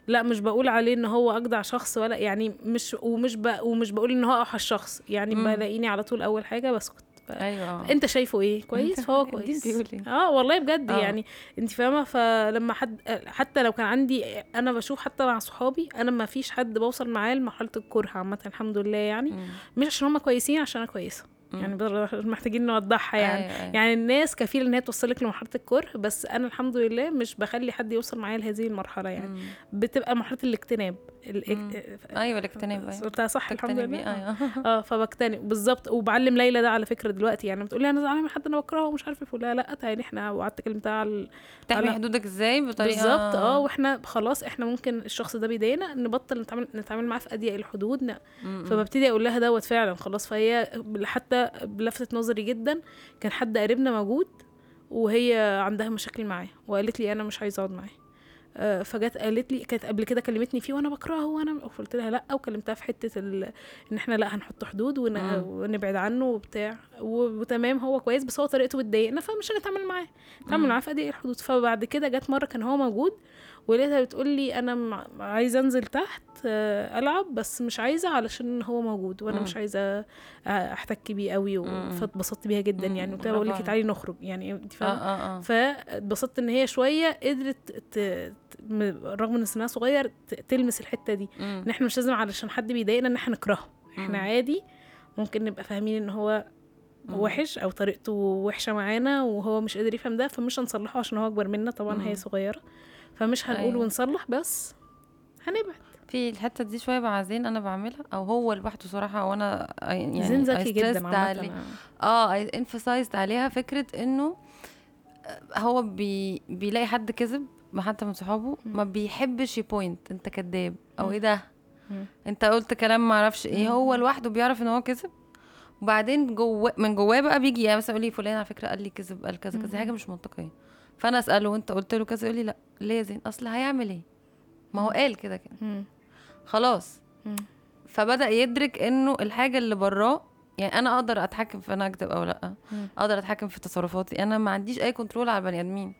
لا مش بقول عليه إن هو أجدع شخص ولا يعني مش ومش ب... ومش بقول إن هو أوحش شخص. يعني. بلاقيني على طول أول حاجة بسكت. أيوه أنت شايفه إيه كويس فهو <laughs> كويس؟ آه والله بجد آه. يعني أنت فاهمة فلما حد حتى لو كان عندي أنا بشوف حتى مع صحابي أنا ما فيش حد بوصل معاه لمرحلة الكره عامة الحمد لله يعني مم. مش عشان هم كويسين عشان أنا كويسة. يعني محتاجين نوضحها يعني أيوة، أيوة. يعني الناس كفيله إن هي توصلك لمرحلة الكره بس أنا الحمد لله مش بخلي حد يوصل معايا لهذه المرحلة يعني مم. بتبقى مرحلة الاجتناب أيوه الاجتناب قلتها صح الحمد لله. أيوه. <laughs> آه فبجتنب. بالظبط. وبعلم ليلى ده على فكرة دلوقتي. يعني بتقول لي أنا زعلانة من حد أنا بكرهه ومش عارفه إيه لا لأ تعالي إحنا وقعدت كلمتها على تحمي حدودك إزاي؟ بطريقة بالظبط. آه وإحنا خلاص إحنا ممكن الشخص ده بيضايقنا نبطل نتعامل نتعامل معاه في أضيق الحدود. فببتدي أقول لها دوت فعلا. خلاص. فهي حتى لفتت نظري جدا. كان حد قريبنا موجود وهي عندها مشاكل معاه وقالت لي أنا مش عايزة أقعد معاه. فجت قالت لي كانت قبل كده كلمتني فيه وأنا بكرهه وأنا قلت لها لأ وكلمتها في حتة ال... إن إحنا لأ هنحط حدود ون... ونبعد عنه وبتاع. وتمام هو كويس بس هو طريقته بتضايقنا فمش هنتعامل معاه نتعامل. معاه في اضيق الحدود فبعد كده جت مرة كان هو موجود ولقيتها بتقول لي أنا م- عايزة أنزل تحت آه، ألعب بس مش عايزة علشان هو موجود وأنا مم. مش عايزة آه، أحتك بيه قوي. فاتبسطت بيها جدا. يعني لها بقول لك. تعالي نخرج يعني انت آه فاهمة آه آه فاتبسطت إن هي شوية قدرت ت... م- رغم إن سنها صغير ت... تلمس الحتة دي. إن إحنا مش لازم علشان حد بيضايقنا إن إحنا نكرهه إحنا. عادي ممكن نبقى فاهمين إن هو. وحش أو طريقته وحشة معانا وهو مش قادر يفهم ده فمش هنصلحه عشان هو أكبر منا طبعا. هي صغيرة فمش هنقول أيوة. ونصلح بس هنبعد في الحتة دي شوية مع زين أنا بعملها أو هو لوحده صراحة وأنا يعني زين ذكي جدا عليه- آه I emphasized عليها فكرة إنه هو بي بيلاقي حد كذب ما حتى من صحابه ما بيحبش ي point أنت كذاب أو. إيه ده. أنت قلت كلام ما أعرفش إيه هو لوحده بيعرف إن هو كذب وبعدين جوه من جواه بقى بيجي يعني مثلا يقول لي فلان على فكرة قال لي كذب قال كذا كذا. حاجة مش منطقية فانا اساله وانت قلت له كذا يقول لي لا زين اصل هيعمل إيه ما هو قال كده كده. خلاص. فبدأ يدرك إنه الحاجة اللي براه يعني أنا أقدر أتحكم في أنا أكذب أو لأ. أقدر أتحكم في تصرفاتي أنا ما عنديش أي كنترول على البني آدمين.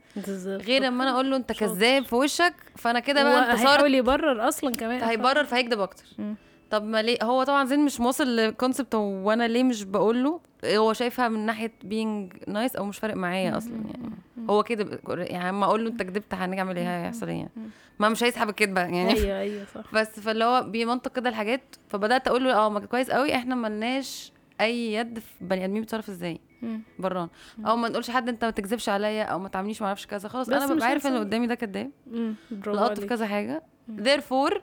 غير اما أنا أقول له أنت. <laughs> كذاب في وشك فأنا كده بقى هو انتصرت هيحاول يبرر أصلا كمان هيبرر فهيكذب أكتر. طب ما ليه؟ هو طبعا زين مش واصل ل concept وأنا ليه مش بقول له هو شايفها من ناحية being nice أو مش فارق معايا أصلا يعني. هو كده يعني أما أقول له أنت كدبت هنعمل إيه؟ هيحصل إيه؟ يعني ما مش هيسحب الكدبة يعني. أيوه أيوه صح. <laughs> بس فاللي هو بيمنطق كده الحاجات فبدأت أقول له آه كويس قوي إحنا ملناش أي يد في بني آدمين بيتصرف إزاي. بران أو ما نقولش حد أنت ما تكذبش عليا أو ما تعمليش ما أعرفش كذا خلاص. أنا ببقى عارف إن. قدامي ده كذاب مم. برافو لقط في. كذا حاجة. therefore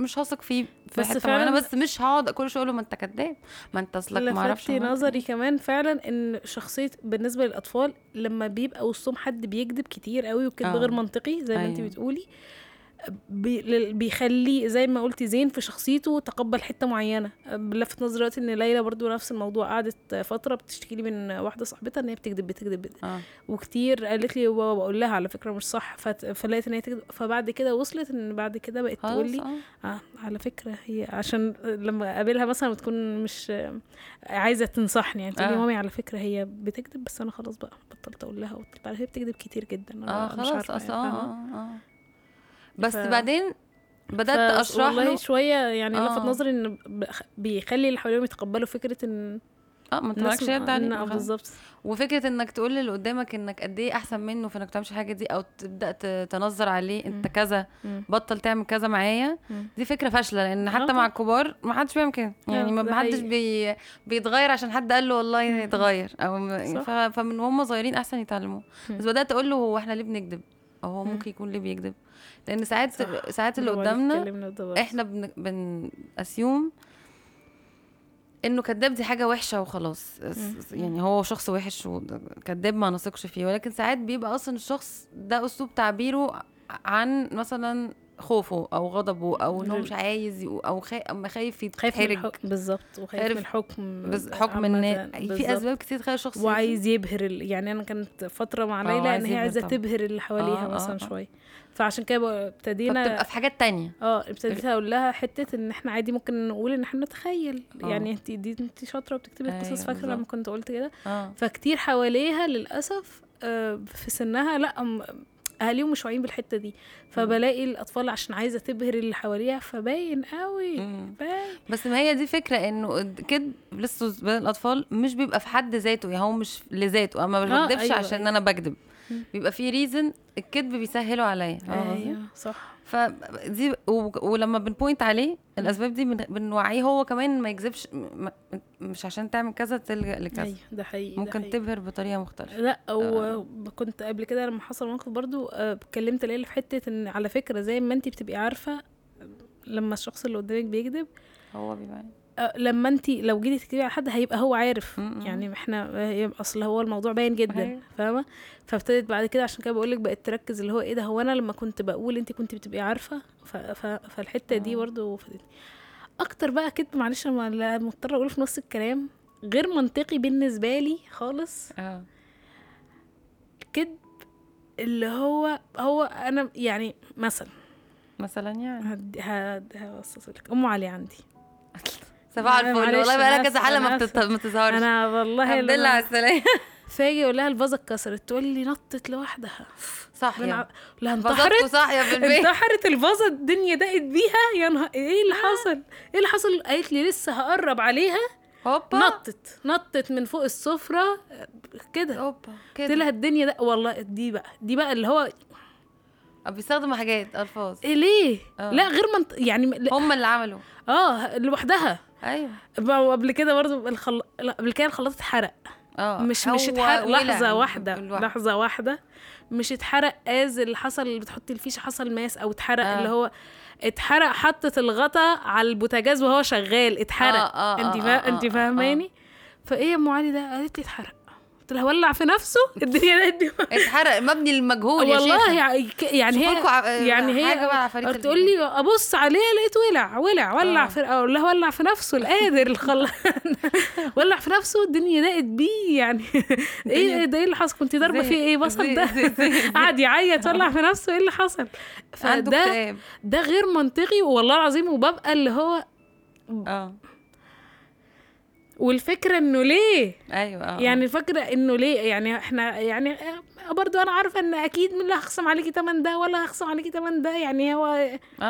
مش هثق فيه في بس فعلاً- بس مش هقعد كل شوية أقول له ما أنت كذاب ما أنت أصلك ما أعرفش نظري كمان فعلا إن شخصية بالنسبة للأطفال لما بيبقى وسطهم حد بيكذب كتير قوي وكذب آه. غير منطقي زي ما أنت أيوة. بتقولي بي لل- بيخليه زي ما قلتي زين في شخصيته تقبل حتة معينة. لفت نظري دلوقتي إن ليلى برضو نفس الموضوع. قعدت فترة بتشتكي لي من واحدة صاحبتها إن هي بتكذب بتكذب آه. وكتير قالت لي وبقول لها على فكرة مش صح. فلقيت إن هي تكذب. فبعد كده وصلت إن بعد كده بقت تقول لي آه. آه على فكرة هي عشان لما أقابلها مثلا بتكون مش عايزة تنصحني. يعني تقول لي آه. مامي على فكرة هي بتكذب بس أنا خلاص بقى بطلت أقول لها. وبطلت هي بتكذب كتير جدا. آه خلاص أصلا يعني، فاهمة؟ آه آه. بس ف- بعدين بدأت ف- أشرح والله له شوية يعني آه. لفت نظري إن بيخلي اللي حواليهم يتقبلوا فكرة إن آه ما م- عليه إن- خلاص. بالظبط وفكرة إنك تقول للي قدامك إنك قد إيه أحسن منه في إنك تعملش الحاجة دي أو تبدأ تنظر عليه أنت مم. كذا مم. بطل تعمل كذا معايا. دي فكرة فاشلة لأن آه حتى. مع الكبار ما حدش بيعمل كده يعني ما حدش. بي بيتغير عشان حد قال له والله يتغير أو م-. ف- فمن وهم صغيرين أحسن يتعلموه مم. بس بدأت أقول له هو إحنا ليه بنكذب أو هو مم. ممكن يكون ليه بيكذب لأن ساعات. ساعات اللي قدامنا. إحنا بن اسيوم إنه كذاب دي حاجة وحشة وخلاص. يعني هو شخص وحش وكذاب ما نثقش فيه ولكن ساعات بيبقى أصلا الشخص ده أسلوب تعبيره عن مثلا خوفه أو غضبه أو إنه مش عايز أو خايف أما خايف يتحرج بالظبط وخايف خايف من الحكم بس حكم الناس بالظبط. في أسباب كتير تخلي الشخص. وعايز يبهر ال... يعني أنا كانت فترة مع آه، ليلى ان عايز هي عايزه. تبهر اللي حواليها آه، آه، مثلا آه. شوية فعشان كده ابتدينا فبتبقى في حاجات تانية آه ابتديت أقول لها حتة إن إحنا عادي ممكن نقول إن إحنا نتخيل آه. يعني أنت دي أنت شاطرة وبتكتبي أيوة، القصص فاكرة لما. كنت قلت كده فكتير حواليها للأسف آه، في سنها لأ أهاليهم مش واعيين بالحتة دي فبلاقي الأطفال عشان عايزة تبهر اللي حواليها فباين قوي. باين بس ما هي دي فكرة إنه كده لسه بين الأطفال مش بيبقى في حد ذاته يعني هو مش لذاته اما ما آه، بكدبش أيوة، عشان أيوة. أنا بكذب مم. بيبقى في ريزن الكذب بيسهله عليا؟ أيوه صح. فدي ولما بنبوينت عليه الأسباب دي بن- بنوعيه هو كمان ما يكذبش مش عشان تعمل كذا تلجأ لكذا. أيوه ده حقيقي ده ممكن حقيقي. تبهر بطريقة مختلفة. لا وكنت قبل كده لما حصل موقف برضو آه، اتكلمت ليلى في حتة إن على فكرة زي ما انت بتبقي عارفة لما الشخص اللي قدامك بيكذب هو آه، لما انت لو جيتي تكتبي على حد هيبقى هو عارف. م-م. يعني إحنا هي اصل هو الموضوع باين جدا. فاهمة؟ فابتدت بعد كده عشان كده بقول لك بقت تركز اللي هو إيه ده هو أنا لما كنت بقول انت كنت بتبقي عارفة؟ ف... ف... فالحتة دي آه. برضو فادتني. أكتر بقى كدب معلش أنا مضطرة أقول في نص الكلام غير منطقي بالنسبة لي خالص. آه. كدب اللي هو هو أنا يعني مثلا مثلا يعني. هوصف لك. أم علي عندي. صباح الفل. والله بقى لها كذا أنا ما بتت- آسفة. ما تظهرش أنا والله الحمد لله على السلامة. <laughs> فاجي أقول لها الفازه اتكسرت تقول لي نطت لوحدها. صح بنع- يا لا انتحرت. صاحية في البيت. انتحرت الفازه الدنيا ضاقت بيها. يا نهار إيه اللي حصل؟ إيه اللي حصل؟ قالت لي لسه هقرب عليها. هوبا. نطت نطت من فوق السفرة. كده. هوبا قلت كده. لها الدنيا ده والله دي بقى دي بقى اللي هو بيستخدموا حاجات ألفاظ. إيه ليه؟ آه. لا غير منط... يعني هم اللي عملوا. آه لوحدها. أيوه. وقبل كده برضو الخل... قبل كده الخلاط اتحرق. آه مش مش اتحرق. لحظة واحدة الواحد. لحظة واحدة. مش اتحرق از اللي حصل اللي بتحطي الفيشه حصل ماس أو اتحرق آه. اللي هو اتحرق حطت الغطا على البوتاجاز وهو شغال اتحرق. آه، آه، انت آه، فا... آه، انت آه، فاهماني؟ فايه يا أم علي ده قالت لي اتحرق. قلت لها ولع في نفسه؟ <laughs> الدنيا دي اتحرق مبني المجهول يا والله. يعني يعني هي يعني هي تقول لي أبص عليه لقيت ولع ولع ولع آه. في أقول لها ولع في نفسه القادر <laughs> الخل <laughs> ولع في نفسه الدنيا ضاقت بيه يعني. إيه ده إيه اللي حصل؟ كنت ضاربه فيه إيه؟ بصل ده. قعد يعيط ولع في نفسه إيه اللي حصل؟ فده ده غير منطقي والله العظيم وببقى اللي هو آه. والفكرة إنه ليه؟ أيوه آه يعني الفكرة إنه ليه؟ يعني إحنا يعني برضو أنا عارفة إن أكيد من لا هخصم عليكي تمن ده ولا هخصم عليكي تمن ده؟ يعني هو آه آه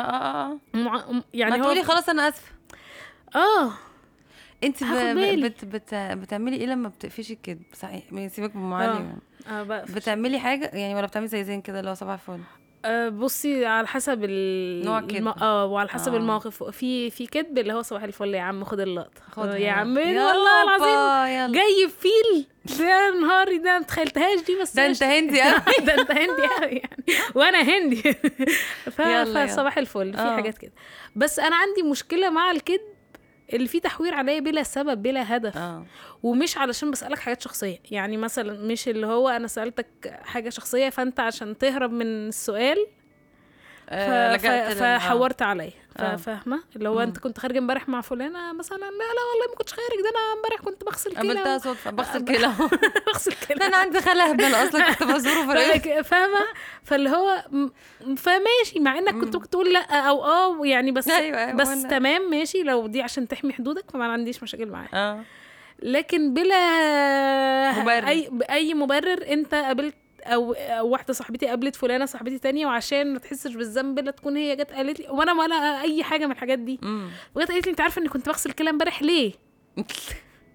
آه مع... يعني يعني ما هو تقولي خلاص أنا آسفة. آه. أنت ب... بت... بت... بتعملي إيه لما بتقفشي الكدب صحيح سيبك من آه. معلم آه بقى بتعملي حاجة؟ يعني ولا بتعملي زي زين كده اللي هو صباح الفل؟ آه بصي على حسب ال... نوع الم... آه وعلى حسب آه. آه. الموقف. في في كدب اللي هو صباح الفل يا عم خد اللقطة. خدها. يا عم يلا والله العظيم يلا. جاي فيل. ده يا نهاري ده ما تخيلتهاش دي بس ده انت هندي قوي <laughs> ده انت هندي قوي يعني. وأنا هندي. <laughs> ف... فصباح الفل. في آه. حاجات كده. بس أنا عندي مشكلة مع الكذب اللي فيه تحوير عليا بلا سبب بلا هدف آه ومش علشان بسألك حاجات شخصية يعني مثلا مش اللي هو أنا سألتك حاجة شخصية فأنت عشان تهرب من السؤال ف... آه، ف... لل- آه. فحورت عليا ف- آه. فاهمة؟ اللي هو. أنت كنت خارجه امبارح مع فلانة مثلا لا لا والله ما كنتش خارج ده أنا امبارح كنت بغسل كلى. قابلتها صدفة بغسل كلى. <laughs> بغسل كلى. ده أنا عندي خالة اهبل أصلا كنت بزوره في فاهمة؟ فاللي هو فماشي مع إنك كنت ممكن تقول لأ أو آه يعني بس أيوة، أيوة، بس تمام ماشي. لو دي عشان تحمي حدودك فما عنديش مشاكل معاها آه. لكن بلا مبرر. أي بأي مبرر أنت قابلت أو أو واحدة صاحبتي قابلت فلانة صاحبتي تانية وعشان ما تحسش بالذنب لا تكون هي جت قالت لي وأنا ولا أي حاجة من الحاجات دي. وجت قالت لي أنت عارفة إني كنت بغسل كلى امبارح؟ ليه؟ <laughs>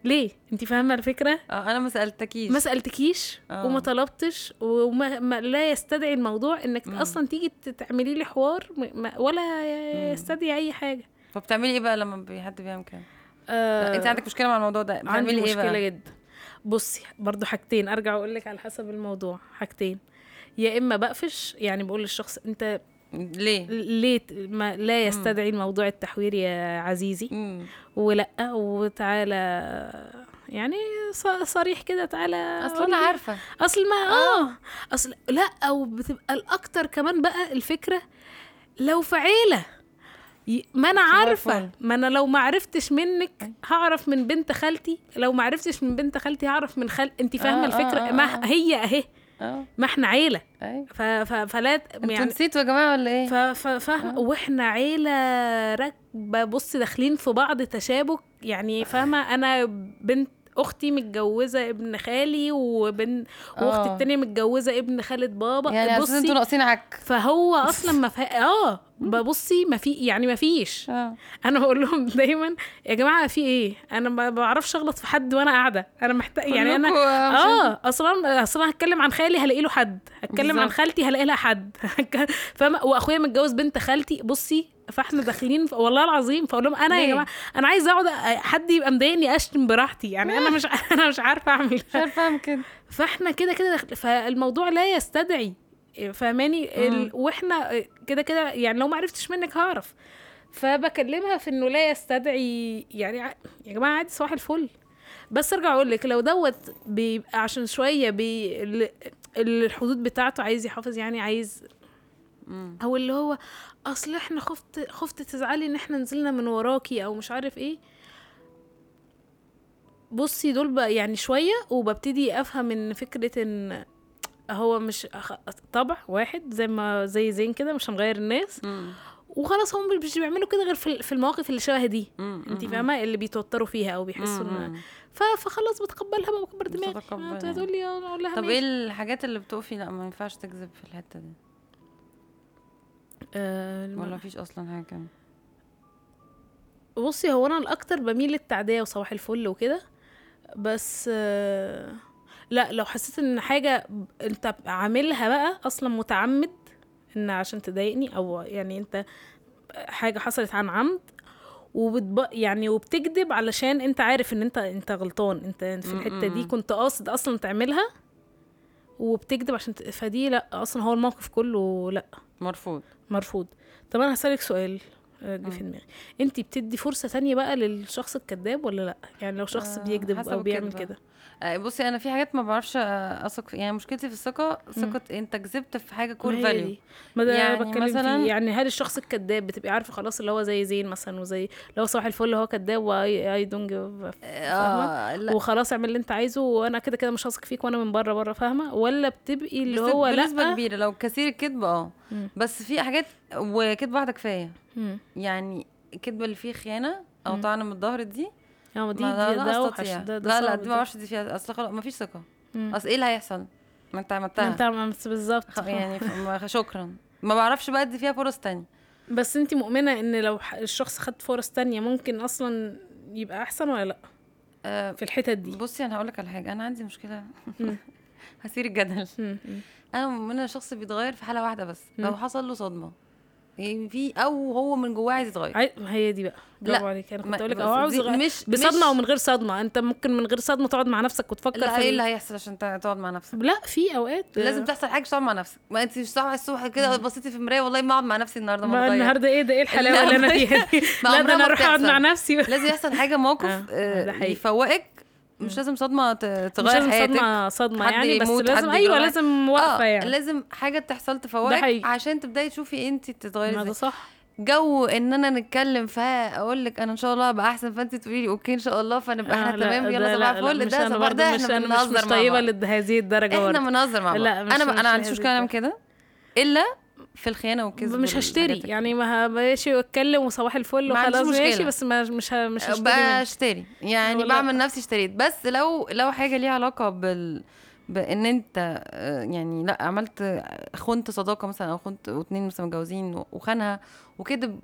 ليه؟ أنت فاهمة الفكرة؟ آه أنا ما سألتكيش. ما سألتكيش آه. وما طلبتش وما ما لا يستدعي الموضوع إنك مم. أصلا تيجي تعملي لي حوار ما ولا يستدعي أي حاجة. فبتعملي إيه بقى لما حد بيعمل كده؟ آه أنت عندك مشكلة مع الموضوع ده بتعملي إيه مشكله بقى؟ جدا. بصي برضو حاجتين أرجع أقول لك على حسب الموضوع حاجتين. يا إما بقفش يعني بقول للشخص أنت ليه؟ ليه ما لا يستدعي الموضوع التحوير يا عزيزي؟ مم. ولا وتعالى يعني صريح كده تعالى أصل أنا. عارفة. أصل ما آه. أصل لأ أو بتبقى الأكتر كمان بقى الفكرة لو في عيلة ما أنا عارفة. ما أنا لو ما عرفتش منك هعرف من بنت خالتي لو ما عرفتش من بنت خالتي هعرف من خال أنت فاهمة آه، آه، الفكرة؟ آه، ما آه. هي أهي. آه. ما إحنا عيلة. أيوه. ف... ف... فلا يعني نسيتوا يا جماعة ولا إيه؟ ف... ف... فاهمة؟ وإحنا عيلة راكبة بص داخلين في بعض تشابك. يعني فاهمة؟ أنا بنت أختي متجوزة ابن خالي وبن وأختي آه. التانية متجوزة ابن خالة بابا. يعني أساس أنتوا بصي ناقصين عك. فهو <laughs> أصلا ما فا... آه ببصي ما في يعني ما فيش. آه. أنا بقول لهم دايما يا جماعة في إيه؟ أنا ما بعرفش أغلط في حد وأنا قاعدة. أنا محتاج يعني أنا آه أصلا أصلا هتكلم عن خالي هلاقي له حد. هتكلم عن بالظبط. خالتي هلاقي لها حد. <laughs> فاهمة؟ وأخويا متجوز بنت خالتي. بصي فاحنا داخلين والله العظيم فاقول لهم أنا يا؟ جماعة أنا عايزة أقعد حد يبقى مضايقني أشتم براحتي يعني أنا مش <laughs> أنا مش عارفة أعمل مش عارفة أعمل كده. فاحنا كده كده فالموضوع لا يستدعي فاهماني؟ ال... وإحنا كده كده يعني لو ما عرفتش منك هعرف. فبكلمها في إنه لا يستدعي يعني يا جماعة عادي صباح الفل. بس أرجع أقول لك لو دوت بيبقى عشان شوية بي... ال- الحدود بتاعته عايز يحافظ يعني عايز. أو اللي هو أصل إحنا خفت خفت تزعلي إن إحنا نزلنا من وراكي أو مش عارف إيه بصي دول بقى يعني شوية وببتدي أفهم إن فكرة إن هو مش أخ- طبع واحد زي ما زي زين كده مش هنغير الناس مم. وخلاص هم مش بيعملوا كده غير في المواقف اللي شبه دي. انت. فاهمة اللي بيتوتروا فيها أو بيحسوا إن فخلاص بتقبلها بقى بكبر دماغي بتتقبلها. انت هتقول لي أقول لها طب. إيه الحاجات اللي بتقفي لأ ما ينفعش تكذب في الحتة دي آه الم- ولا مفيش أصلا حاجة. كمان بصي هو أنا الأكتر بميل للتعدية وصباح الفل وكده بس آه، لا لو حسيت إن حاجة أنت عاملها بقى أصلا متعمد إن عشان تضايقني أو يعني أنت حاجة حصلت عن عمد وبتب... يعني وبتكذب علشان أنت عارف إن أنت أنت غلطان أنت في الحتة دي. كنت قاصد أصلا تعملها وبتكذب عشان ت... فدي لأ أصلا هو الموقف كله لأ. مرفوض. مرفوض. طب أنا هسألك سؤال آه، جه في دماغي. انت بتدي فرصة تانية بقى للشخص الكذاب ولا لأ؟ يعني لو شخص آه، بيكذب أو بيعمل. كده. آه، بصي أنا في حاجات ما بعرفش آه، أثق في يعني مشكلتي في الثقة ثقة أنت كذبت في حاجة ما core هي value دي. ما ده يعني يعني بتكلم مثلاً- فيه يعني هل الشخص الكذاب بتبقي عارفه خلاص اللي هو زي زين مثلا وزي لو صباح الفل هو كذاب و I I don't آه لا. وخلاص اعمل اللي انت عايزه وأنا كده كده مش هثق فيك وأنا من بره بره فاهمة؟ ولا بتبقي اللي بس هو بنسبة لا كبيرة لو كثير الكذب آه. مم. بس في حاجات وكذبه واحدة كفاية. مم. يعني الكذبه اللي فيه خيانة أو مم. طعن من الظهر دي آه دي, ما دي لا, ده لا استطيع ده, ده لا لا دي. ما بعرفش دي فيها أصل خلاص ما فيش ثقة. أصل إيه اللي هيحصل؟ ما انت عملتها انت ما- بالظبط. يعني شكرا. ما بعرفش بقى ادي فيها فرص تانية. بس انت مؤمنة إن لو الشخص خد فرص تانية ممكن أصلا يبقى أحسن ولا لأ؟ آه، في الحتت دي. بصي أنا هقول لك على حاجة. أنا عندي مشكلة. مم. <laughs> هثير الجدل. أنا مؤمنة الشخص بيتغير في حالة واحدة بس. لو حصل له صدمة. يعني في أو هو من جواه عايز يتغير. عاي- هي دي بقى. برافو لا، عليك. أنا كنت أقول لك عاوز مش بصدمة مش أو من غير صدمة. أنت ممكن من غير صدمة تقعد مع نفسك وتفكر لا في إيه ال- اللي هيحصل عشان تقعد مع نفسك؟ لا في أوقات. لازم تحصل حاجة تقعد مع نفسك. ما أنت مش صاحية الصبح كده بصيتي في المراية والله ما أقعد مع نفسي النهارده ما. النهارده إيه ده؟ إيه الحلاوة لا، اللي أنا <laughs> فيها دي؟ لا ده أنا أروح أقعد مع. نفسي. لازم يحصل حاجة موقف آه، آه، حقيقي. يفوقك مش لازم صدمة ت- مش تغير لازم حياتك. صدمة حد يعني بس لازم أيوه لازم واقفة آه يعني. لازم حاجة تحصل تفوقك. عشان تبدأي تشوفي انت تتغيري ده صح. جو ان أنا نتكلم فاقول لك أنا ان شاء الله ابقى احسن فانت تقولي لي أوكي ان شاء الله فنبقى إحنا آه، تمام يلا لا، صباح الفل ده صباح ده مش إحنا بنهزر مش بعض. لهذه الدرجة إحنا بنهزر مع بعض. أنا أنا ما عنديش مشكلة. كده. إلا في الخيانة والكذب مش هشتري يعني ما ماشي واتكلم وصباح الفل وخلاص ماشي. بس ما مش ه- مش هشتري بقى. اشتري يعني. بعمل نفسي اشتريت بس لو لو حاجة ليها علاقة بال بإن أنت آه، يعني لأ عملت خنت صداقة مثلا أو خنت واتنين مثلا متجوزين وخانها وكده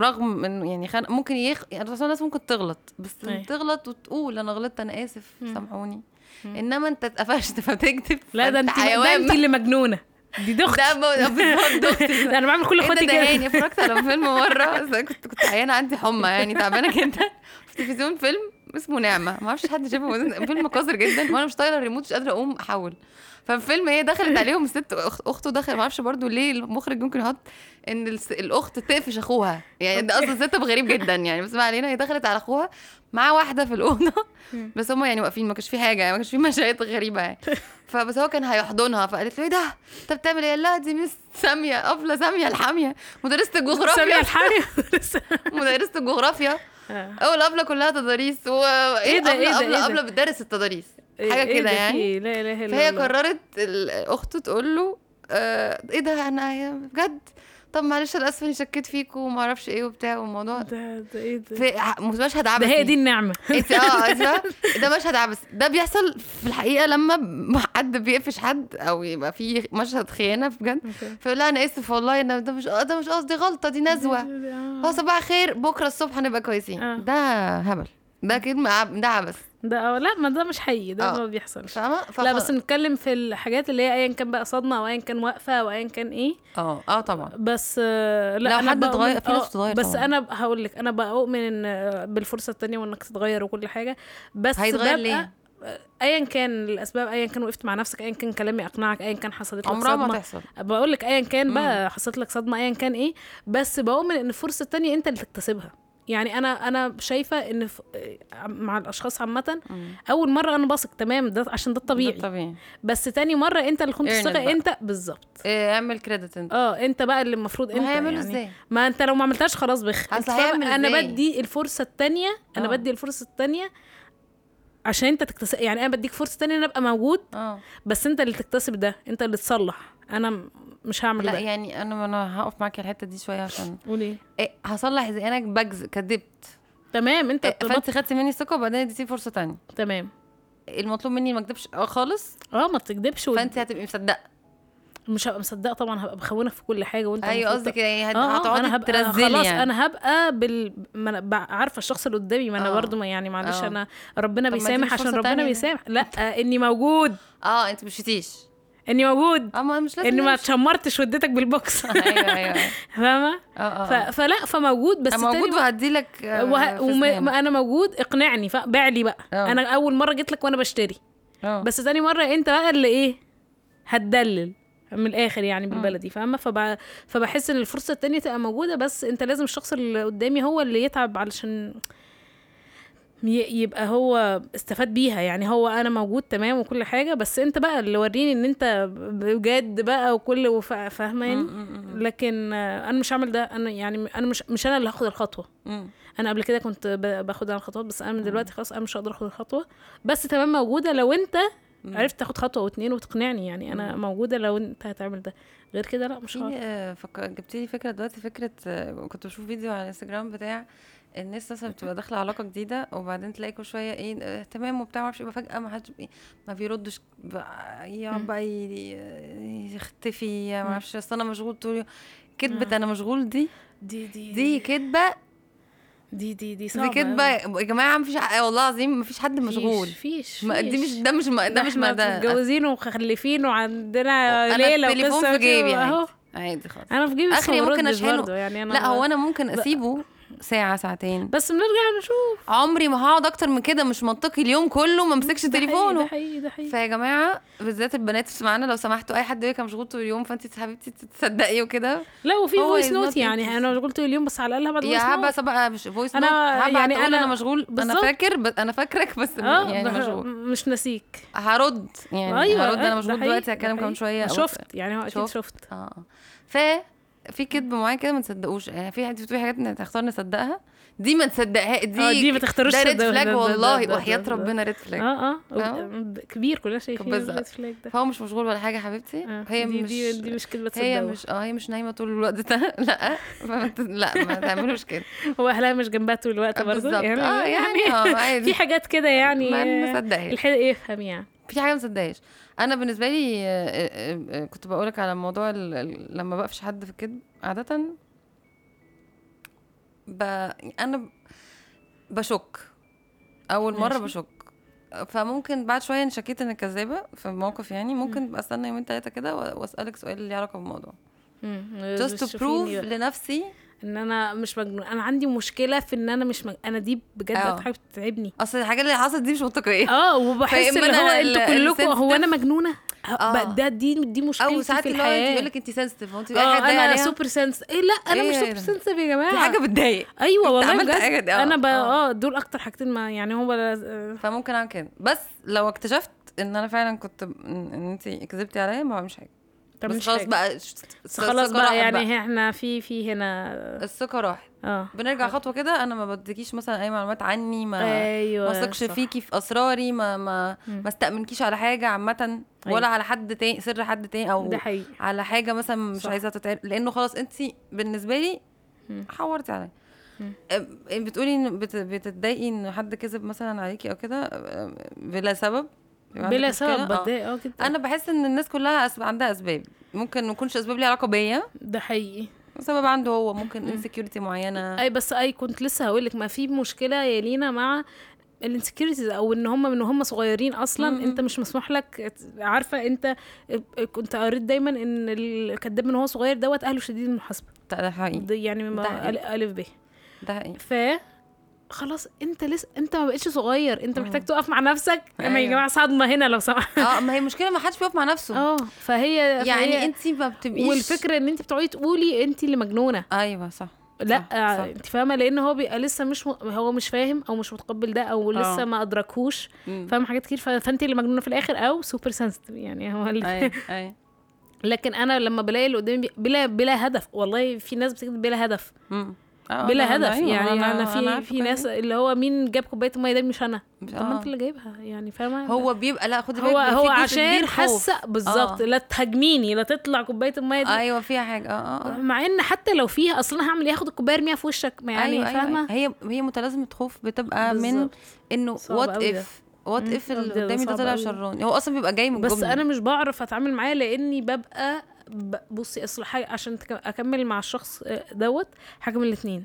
رغم من يعني خان ممكن يخ يعني الناس ممكن تغلط بس أيوة. تغلط وتقول أنا غلطت أنا آسف. سامحوني. إنما أنت اتقفشت <laughs> فتكذب لا ده انت ده أنت اللي مجنونة دي دخت. ده بالظبط دختي. ده أنا بعمل كل اخواتي ده؟ كده. هاني اتفرجت على فيلم <laughs> مرة. بس كنت كنت عيانة عندي حمى يعني تعبانة جدا. <laughs> في التلفزيون فيلم اسمه نعمة. ما أعرفش حد شافه. فيلم قذر جدا وأنا مش طايله الريموت مش قادرة أقوم أحول. فالفيلم هي دخلت عليهم أخ- أخته دخل ما أعرفش برضو ليه المخرج ممكن يحط إن الأخت تقفش أخوها. يعني ده أصلا سيت غريب جدا يعني بس ما علينا هي دخلت على أخوها مع واحدة في الأوضة. بس هم يعني واقفين ما كانش في حاجة يعني ما كانش في مشاهد غريبة يعني. <laughs> فبس هو كان هيحضنها فقالت له إيه ده؟ انت بتعمل إيه؟ لا دي مس سامية ابله سامية الحامية مدرسة الجغرافيا. الحامية مدرسة الجغرافيا. آه. أول قبله كلها تضاريس وايه ده، إيه قبله ده، قبله إيه ده؟ قبله بتدرس التضاريس. حاجة إيه كده ده؟ يعني. فيه؟ لا إله إلا فهي الله. قررت أخته تقول له آه إيه ده؟ أنا بجد؟ طب معلش أنا آسفة إني شكيت فيك وما أعرفش إيه وبتاع والموضوع ده ده إيه ده؟ في مشهد ده عبثي هي دي النعمة. انت آه <laughs> ده مشهد عبثي ده بيحصل في الحقيقة لما حد بيقفش حد أو يبقى في مشهد خيانة بجد. فيقول لها أنا آسف والله أنا ده مش ده مش قصدي غلطة دي نزوة. هو صباح خير بكرة الصبح هنبقى كويسين. آه. ده هبل. ده كلمة ده عبث. ده آه لا ما ده مش حقيقي ده آه. ما بيحصلش. فاهمة؟ لا بس نتكلم في الحاجات اللي هي ايا كان بقى صدمة أو ايا كان واقفه أو ايا كان إيه. آه آه طبعا. بس آه، لا لو أنا حد اتغير- في ناس آه، بتتغير بس طبعاً. أنا هقول لك أنا بؤمن إن آه، بالفرصة التانية وإنك تتغير وكل حاجة. بس هيتغير ليه؟ آه، ايا كان الأسباب ايا كان وقفت مع نفسك ايا كان كلامي أقنعك ايا كان حصلت لك عمرها ما صدمة. تحصل. بقول لك ايا كان بقى حصلت لك صدمة ايا كان إيه. بس بؤمن إن الفرصة التانية أنت اللي تكتسبها. يعني أنا أنا شايفة إن. مع الأشخاص عامه. أول مرة أنا بثق تمام ده عشان ده الطبيعي ده طبيعي بس تاني مرة أنت اللي كنت الثقه. أنت بالظبط إيه اعمل كريدت أنت آه أنت بقى اللي المفروض أنت هيعملوا يعني إزاي ما أنت لو ما عملتهاش خلاص بخ أنا؟ بدي الفرصة التانية أنا آه. بدي الفرصة التانية عشان أنت تكتسب يعني أنا بديك فرصة تانية إن أنا أبقى موجود آه بس أنت اللي تكتسب ده أنت اللي تصلح أنا مش هعمل لا ده. يعني أنا أنا هقف معاكي الحتة دي شوية عشان قولي إيه؟ هصلح اذا أنا بجز كدبت. تمام أنت إيه فانت خدتي مني الثقه وبعدين اديتي فرصة تانية. تمام. المطلوب مني ما اكدبش آه خالص؟ آه ما تكدبش فأنت هتبقي مصدقة. مش هبقى مصدقة طبعا هبقى بخونك في كل حاجة وأنت أيوه المفروض قصدك يعني آه آه، هتقعدي أنا هبقى ترزلي خلاص يعني. أنا هبقى بال أنا عارفة الشخص اللي قدامي ما أنا آه. برضو ما يعني معلش آه. أنا ربنا بيسامح عشان ربنا. بيسامح. لا آه إني موجود. آه أنت مش شتيش اني موجود. آه ما مش لازم اني ما. اتشمرتش واديتك بالبوكس. <laughs> أيوه أيوه. <laughs> فاهمة؟ آه آه ف... فلا فموجود بس أنا موجود وهدي لك وه... وم... أنا موجود اقنعني فبيع لي بقى. آه. أنا أول مرة جيت لك وأنا بشتري. بس بس تاني مرة أنت بقى اللي إيه هتدلل من الآخر يعني بالبلدي فاهمة؟ فب... فبحس إن الفرصة التانية تبقى موجودة بس أنت لازم الشخص اللي قدامي هو اللي يتعب علشان يبقى هو استفاد بيها. يعني هو أنا موجود تمام وكل حاجة بس أنت بقى اللي وريني إن أنت بجد بقى وكل فاهمه يعني لكن أنا مش هعمل ده. أنا يعني أنا مش مش أنا اللي هاخد الخطوة. أنا قبل كده كنت باخد أنا الخطوات بس أنا من دلوقتي خلاص أنا مش هقدر أخد الخطوة. بس تمام موجودة لو أنت عرفت تاخد خطوة واتنين وتقنعني. يعني أنا موجودة لو أنت هتعمل ده. غير كده لا مش هعرف آه، فك... جبت لي فكرة دلوقتي فكرة آه، كنت بشوف فيديو على الإنستجرام بتاع الناس مثلا بتبقى داخلة علاقة جديدة وبعدين تلاقي كل شوية إيه آه، تمام وبتاع ما أعرفش يبقى فجأة ما حدش ما بيردش يقعد. بقى يختفي ما. أعرفش أصل أنا مشغول طول اليوم. كدبة أنا مشغول دي دي دي دي كدبة. دي دي دي دي صعبة كدبة. يا جماعة مفيش والله العظيم مفيش حد مشغول. فيش ما دي مش ده مش ده مش ما ده متجوزين ومخلفين وعندنا ليلة التليفون في جيبي أهو. عادي خالص. أنا في جيبي ما ممكن. برضه يعني أنا لا هو أنا ممكن أسيبه. ساعة ساعتين. بس بنرجع نشوف. عمري ما هقعد أكتر من كده مش منطقي اليوم كله ما امسكش حقيقي، ده تليفونه حقيقي ده حقيقي. فيا جماعة بالذات البنات معانا لو سمحتوا أي حد أنا مشغول طول اليوم فأنت حبيبتي تصدقي وكده. لا وفي voice note يعني. أنا مشغول طول اليوم بس على الأقل هبعت voice يا هبه بقى مش voice note هبعت يعني أنا- أنا مشغول. أنا. فاكر بس أنا فاكرك بس آه يعني مشغول. مش ناسيك. هرد يعني أيوه هرد أنا آه، مشغول دلوقتي هتكلم كمان. شوية. شفت يعني هو أكيد شفت. آه آه. ف في كذب معين كده ما تصدقوش. يعني في حد في حاجات نختار نصدقها؟ دي ما تصدقها دي آه دي ما تختاروش ده red. flag والله. وحياة ربنا red flag آه آه. فاهمة؟ كبير كلنا شايفين. ال red flag ده. فهو مش مشغول ولا حاجة حبيبتي. آه، هي دي مش دي دي مش كلمه هي تصدقوا مش آه هي مش نايمة طول الوقت. ده <laughs> لا فمت... لا ما تعملوش كده. هو أهلها مش جنبها طول الوقت برضه؟ بالظبط. يعني آه يعني آه عادي. في حاجات كده يعني ما نصدقهاش الحلق يفهم يعني. في حاجة ما صدقهاش أنا بالنسبة لي آه، آه، آه، كنت بقولك على موضوع لما بقفش حد في الكذب عادة ب... أنا بشك. أول مرة. بشك. فممكن بعد شوية إن شكيت انك كذابة في موقف يعني ممكن ابقى أستنى يومين ثلاثة كده و- وأسألك سؤال ليه علاقة بالموضوع. just to prove لنفسي إن أنا مش مجنون. أنا عندي مشكلة في إن أنا مش مج... أنا دي بجد حاجة بتتعبني أصل الحاجات اللي حصلت دي مش منطقية. آه وبحس اللي هو أنتوا كلكم هو أنا مجنونة؟ آه. بقى ده دي دي مشكلتي أو ساعات في اللي هو انت الحياة. يقول لك انت sensitive وانت آه أنا عليها super sens إيه لا أنا إيه. مش؟ super sensitive يا جماعة. دي حاجة بتضايق. أيوه انت والله بجد. آه، أنا بقى آه. دول أكتر حاجتين ما يعني هو فممكن أعمل كده. بس لو اكتشفت إن أنا فعلا كنت إن ان انت كذبتي عليا ما بعملش حاجة. طب بس مش خلاص. بقى خلاص بقى يعني إحنا في في هنا الثقه راحت آه بنرجع خطوة كده أنا ما بديكيش مثلا أي معلومات عني ما أيوه ما اثقش. فيكي في أسراري ما ما مم. ما استأمنكيش على حاجة عامة ولا أيوة. على حد تاني سر حد تاني أو ده حقيقي على حاجة مثلا مش صح. عايزه تتعرف لأنه خلاص انت بالنسبة لي. حورتي عليا بتقولي إن بت- بتتضايقي إن حد كذب مثلا عليكي أو كده بلا سبب بلا؟ سبب. بتضايق. آه جدا أنا بحس إن الناس كلها أسب... عندها أسباب. ممكن ما يكونش أسباب ليها علاقة بيا. ده حقيقي. سبب عنده هو. ممكن انسكيورتي معينة. أي بس أي كنت لسه هقول لك ما في مشكلة يا لينا مع الانسكيورتيز أو إن هم من هم صغيرين أصلا. مم. أنت مش مسموح لك. عارفة أنت كنت قريت دايما إن الكذاب من هو صغير دوت أهله شديد المحاسبة. ده حقيقي. يعني ده ما حقيقي. ألف ب. ده حقيقي. ف خلاص انت لسه انت ما بقتش صغير انت. محتاج تقف مع نفسك اما يا أيوة. جماعة صدمه هنا لو سمحت آه ما هي مشكلة ما حدش بيقف مع نفسه <laughs> آه فهي يعني انت ما بتبقيش والفكرة إن انت بتقعدي تقولي انت اللي مجنونة أيوه صح لأ. انت فاهمة لأن هو بيبقى لسه مش م... هو مش فاهم أو مش متقبل ده أو لسه آه. ما أدركهوش. فاهم حاجات كتير ف... فأنت اللي مجنونة في الآخر أو سوبر سنسيتيف يعني هو اللي... أيوه <laughs> أيوه لكن أنا لما بلاقي اللي قدامي بلا بلا هدف والله في ناس بتكتب بلا هدف مم. آه، بلا أنا- هدف أيوة، يعني أنا, في عارفة في. ناس اللي هو مين جاب كوباية الميه ده مش أنا طب ما آه. أنت اللي جايبها يعني فاهمة هو بيبقى لا خدي بالك هو هو عشان. حاسه بالظبط آه. لا تهاجميني لا تطلع كوباية المية دي أيوه فيها حاجة آه آه مع إن حتى لو فيها أصلا أنا هعمل إيه هاخد الكوباية ارميها في وشك يعني أيوة فاهمه أيوة. هي هي متلازمة خوف بتبقى من بالظبط. إنه what. if what if اللي قدامي ده طلع. شراني هو أصلا بيبقى جاي من بس. أنا مش بعرف أتعامل معاه لأني ببقى بصي اصل حاجة عشان أكمل مع الشخص آه، دوت حاجة من الاثنين.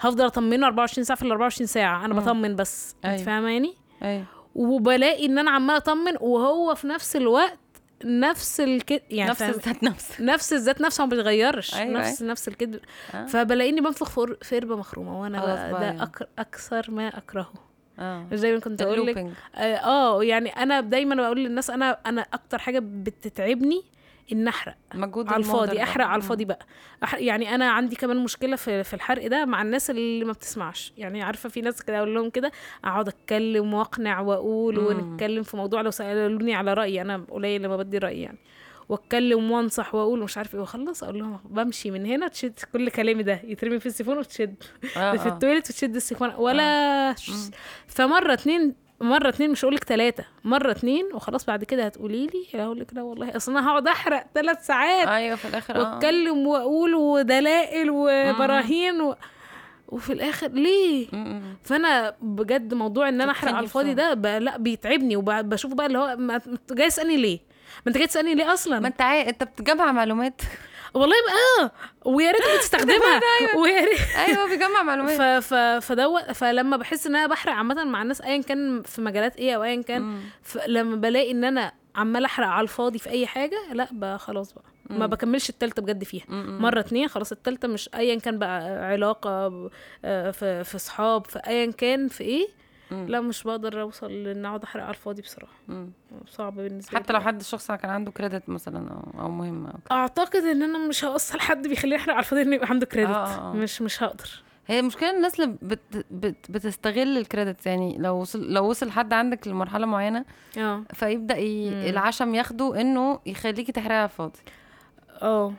هفضل أطمنه 24 ساعة في ال 24 ساعة أنا. بطمن بس أنت أيوة. فاهماني أيوه وبلاقي إن أنا عمالة أطمن وهو في نفس الوقت نفس الكد يعني نفس الذات نفس نفس الذات نفسه ما بيتغيرش أيوة، نفس نفس الكذب آه. فبلاقيني بنفخ في قر- في قربة مخرومة وأنا ده يعني. أك... أكثر ما أكرهه آه مش دايما كنت أقول لك اللوبينج. آه آه، يعني أنا دايما بقول للناس أنا أنا أكتر حاجة بتتعبني ان احرق مجهود على الفاضي. أحرق على. الفاضي بقى. أحرق يعني أنا عندي كمان مشكلة في في الحرق ده مع الناس اللي ما بتسمعش. يعني عارفة في ناس كده أقول لهم كده أقعد أتكلم وأقنع وأقول مم. ونتكلم في موضوع لو سألوني على رأيي أنا قليل لما بدي رأيي يعني. وأتكلم وأنصح وأقول مش عارف إيه. واخلص أقول لهم بمشي من هنا تشد كل كلامي ده. يترمي في السيفون وتشد. آه، في آه. ال toilet وتشد السيفون. ولا ش... فمرة اتنين مرة اتنين مش هقول لك ثلاثة مرة اتنين وخلاص بعد كده هتقولي لي أقول لك لا والله أصل أنا هقعد أحرق ثلاث ساعات أيوه في الآخر آه. وأتكلم وأقول ودلائل وبراهين و... وفي الآخر ليه؟ م- م. فأنا بجد موضوع إن أنا أحرق على الفاضي ده ب... لا بيتعبني وبشوف بقى اللي هو ما جاي تسألني ليه؟ ما أنت جاي تسألني ليه أصلا؟ ما أنت عاي... أنت بتجمع معلومات. والله آه. ويا ريت بتستخدمها <laughs> ويا ريت. أيوه بيجمع معلومات. <laughs> ف ف فدوت فلما بحس إن أنا بحرق عامة مع الناس ايا كان في مجالات إيه أو ايا كان. ف- لما بلاقي إن أنا عمال أحرق على الفاضي في أي حاجة لأ بقى خلاص بقى. ما. بكملش التالتة بجد فيها. مرة اتنين خلاص التالتة مش ايا كان بقى علاقة آه، في في صحاب في ايا كان في إيه مم. لا مش بقدر أوصل لأن أقعد أحرق على الفاضي بصراحة م. صعب بالنسبة حتى لو حد الشخص كان عنده كريدت مثلا أو أو مهم أو كده. أعتقد إن أنا مش هوصل حد بيخليني أحرق على الفاضي إنه يبقى عنده كريدت آه، آه، آه. مش مش هقدر هي المشكلة الناس اللي بت... بت... بتستغل الكريدت يعني لو وصل لو وصل حد عندك لمرحلة معينة آه فيبدأ ي... مم. العشم ياخده إنه يخليكي تحرقي على الفاضي آه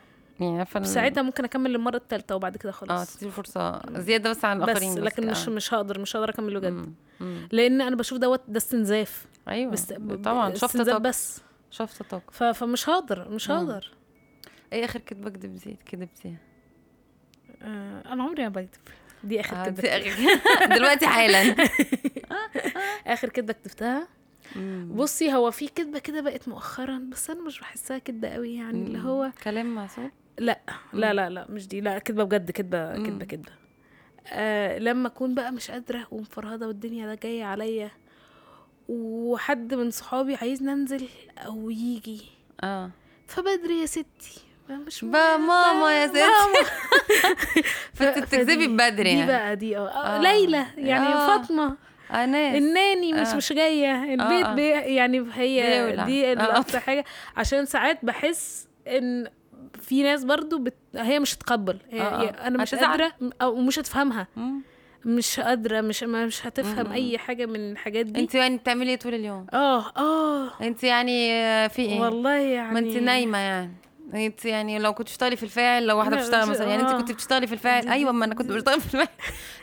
يعني إن- ساعتها ممكن أكمل للمرة التالتة وبعد كده آه خلاص تديله فرصة. زيادة بس عن بس الاخرين لكن مش آه. مش هقدر مش هقدر اكمل بجد. لأن أنا بشوف دوت ده استنزاف. أيوه بس طبعا. شفت طاقة. بس. شفت طاقة. ف... فمش هقدر مش. هقدر. إيه آخر كدبه كدبتي كدبتيها آه أنا عمري ما بكذب. دي آخر آه، كدبه <laughs> دلوقتي حالا. <laughs> آخر كدبه كتبتها. بصي هو في كدبه كده بقت مؤخرا بس أنا مش بحسها كدبه قوي يعني اللي هو كلام معسول لا لا لا لا مش دي لا كدبة بجد كدبة. كدبة كدبة آه لما أكون بقى مش قادرة ومفرهده والدنيا ده جاية عليا وحد من صحابي عايزني أنزل أو يجي آه فبدري يا ستي مش بقى ماما يا ستي ماما. <laughs> فانت بتكذبي فدي- بدري دي يعني بقى دي آه آه، آه. ليلى يعني آه. فاطمة اناس الناني مش آه. مش جاية البيت آه. بي يعني هي. دي آه. الاكتر حاجة عشان ساعات بحس إن في ناس برضو بت... هي مش هتقبل هي... آه، آه. هي أنا مش. قادرة أو مش هتفهمها. مم. مش قادرة مش مش هتفهم مم. أي حاجة من الحاجات دي. انت يعني بتعملي إيه طول اليوم؟ آه آه. انت يعني آه، في إيه؟ والله يعني ما انت نايمة يعني. انت يعني لو كنت بتشتغلي في الفاعل لو واحدة بتشتغل مثلا يعني انت آه. كنت بتشتغلي في الفاعل أيوه ما أنا كنت <laughs> بشتغل في الفاعل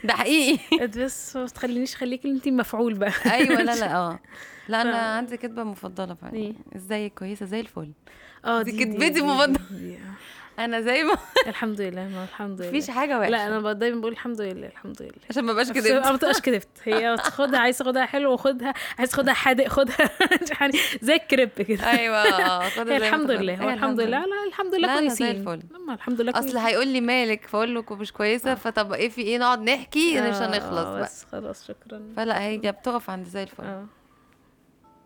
ده حقيقي. <laughs> بس ما تخلينيش خليكي انت مفعول بقى. أيوه لا لا <laughs> آه. لا أنا عندي كدبة مفضلة فعلا؟ إزيك؟ كويسة زي الفل. آه دي كدبتي. دي- آه. <laughs> أنا زي ما <laughs> الحمد لله ما الحمد لله. مفيش حاجة وحشة. لا أنا دايما بقول الحمد لله الحمد لله. عشان ما بقاش كده ما بتبقاش كدبت. هي تاخدها عايز تاخدها حلو خدها عايز تاخدها حادق خدها. <laughs> يعني زي الكريب كده. أيوه خدها هي زي ما الحمد. لله هو الحمد لله. لا الحمد لله كويسين. لما الحمد لله أصل. هيقول لي مالك فأقول له مش كويسة فطب إيه في إيه نقعد نحكي مش آه، هنخلص بقى. بس خلاص شكرا. فلا هي بتقف عند زي الفل.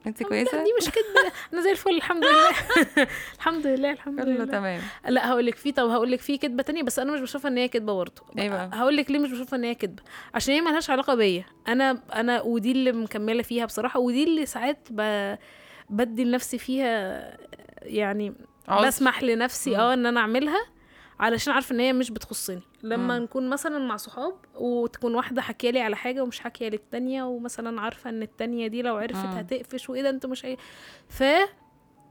انت كويسة؟ دي مش كدبة. أنا زي الفل الحمد لله. <laughs> الحمد لله الحمد كله لله. تمام. لا هقول لك في طب هقول لك في كدبة تانية بس أنا مش بشوفها إن هي كدبة برضه. بقى؟ هقول لك ليه مش بشوفها إن هي كدبة. عشان هي ملهاش علاقة بيا. أنا أنا ودي اللي مكملة فيها بصراحة ودي اللي ساعات ب... بدي لنفسي فيها يعني. بسمح لنفسي. آه إن أنا أعملها علشان عارفة إن هي مش بتخصني. لما مم. نكون مثلا مع صحاب وتكون واحدة حكية لي على حاجة ومش حكية للتانية ومثلا عارفة إن التانية دي لو عرفت مم. هتقفش وإيه ده أنتوا مش هي ف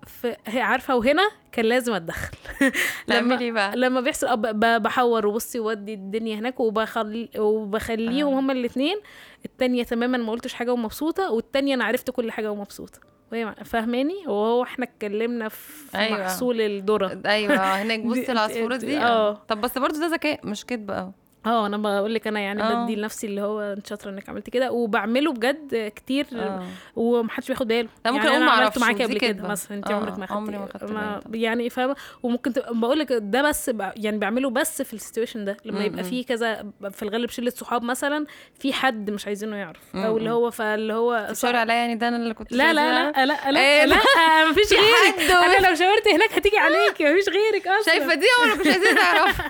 ف هي عارفة وهنا كان لازم أتدخل <laughs> تعملي بقى لما بيحصل أب- ب- بحور وبصي وودي الدنيا هناك وبخلي وبخليهم آه. هما الاثنين التانية تماما ما قلتش حاجة ومبسوطة والتانية أنا عرفت كل حاجة ومبسوطة وهي فاهماني وهو إحنا اتكلمنا في أيوة. محصول الذرة أيوه هناك <laughs> بصي العصفورة دي آه. طب بس برضه ده ذكاء مش كدب آه آه أنا بقول لك أنا يعني آه. بدي لنفسي اللي هو انت شاطرة انك عملت كده وبعمله بجد كتير آه. ومحدش بياخد باله. لا، ممكن يعني أقول أنا عملته معاكي قبل كده. مثلا انت آه، عمرك ما عمري ما خدتي خدت ما بالي. يعني فاهمة؟ وممكن تبقى بقول لك ده بس يعني بعمله بس في ال situation ده لما يبقى م-م. في كذا في الغالب شلة صحاب مثلا في حد مش عايزينه يعرف أو. اللي هو فاللي هو تشاور عليا يعني ده أنا اللي كنت لا لا؟ لا لا لا إيه؟ لا, <laughs> <laughs> مفيش في غيرك أنا لو شاورت هناك هتيجي <laughs> عليكي مفيش غيرك أصلا. شايفة دي؟ وأنا مش عايزين نعرف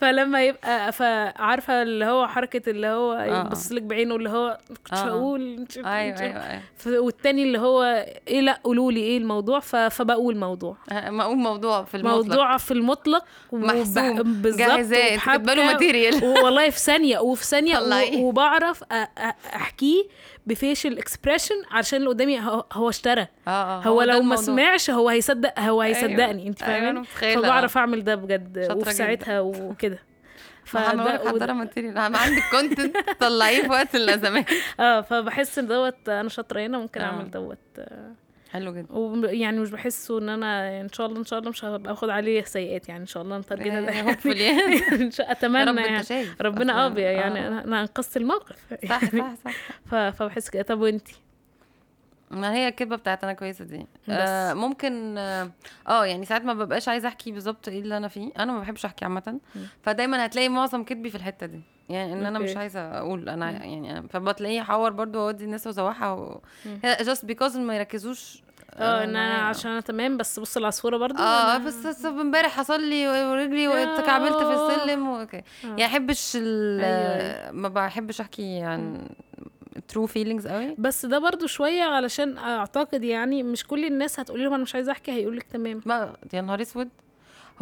فلما يبقى فعارفه اللي هو حركة اللي هو آه. يبص لك بعينه اللي هو كنت آه. هقول مش- أيوه أيوه أيوه والتاني اللي هو إيه لأ قولوا لي إيه الموضوع. فبقول موضوع آه، ما أقول موضوع في المطلق موضوع في المطلق وب- محسوم بالظبط جاهزاه انت كاتبه له وبحبكة، material والله في ثانية وفي ثانية وبعرف أحكيه ب facial expression عشان اللي قدامي هو, هو اشترى آه هو, ده لو ما الموضوع. سمعش هو هيصدق هو أيوة. هيصدقني انت أيوة، أنا فاهماني متخيلة، فبعرف أعمل ده بجد وفي. ساعتها وكده حضره وده- material أنا عندك content <laughs> طلعيه في وقت الأزمات. <laughs> آه فبحس ان دوت أنا شاطرة هنا ممكن آه. أعمل دوت. آه، حلو جدا. ويعني مش بحسه إن أنا إن شاء الله إن شاء الله مش هبقى آخد عليه سيئات يعني إن شاء الله نترجمها ده آه، <laughs> hopefully. يعني. اتمنى يعني. ربنا آه يعني أنا أنا أنقذت الموقف. صح صح صح. فبحس كده. طب وأنتي؟ ما هي الكدبه بتاعت أنا كويسة دي آه. ممكن آه آه، يعني ساعات ما ببقاش عايزة أحكي بالظبط إيه اللي أنا فيه أنا ما بحبش أحكي عامة فدايما هتلاقي معظم كدبي في الحتة دي يعني إن أنا. مش عايزة أقول أنا يعني فبتلاقيه أحور برضو وأودي الناس وأزوحها و... just because ما يركزوش آه إن أنا معايا. عشان أنا تمام بس بص العصفورة برضو آه أنا- بس بس امبارح حصل لي ورجلي واتكعبلت في آه. السلم وكده آه. يعني أحبش ال أيوة، ما بحبش أحكي عن true feelings قوي؟ بس ده برضو شوية علشان أعتقد يعني مش كل الناس هتقول لهم أنا مش عايزة أحكي هيقول لك تمام. ما يا نهار أسود.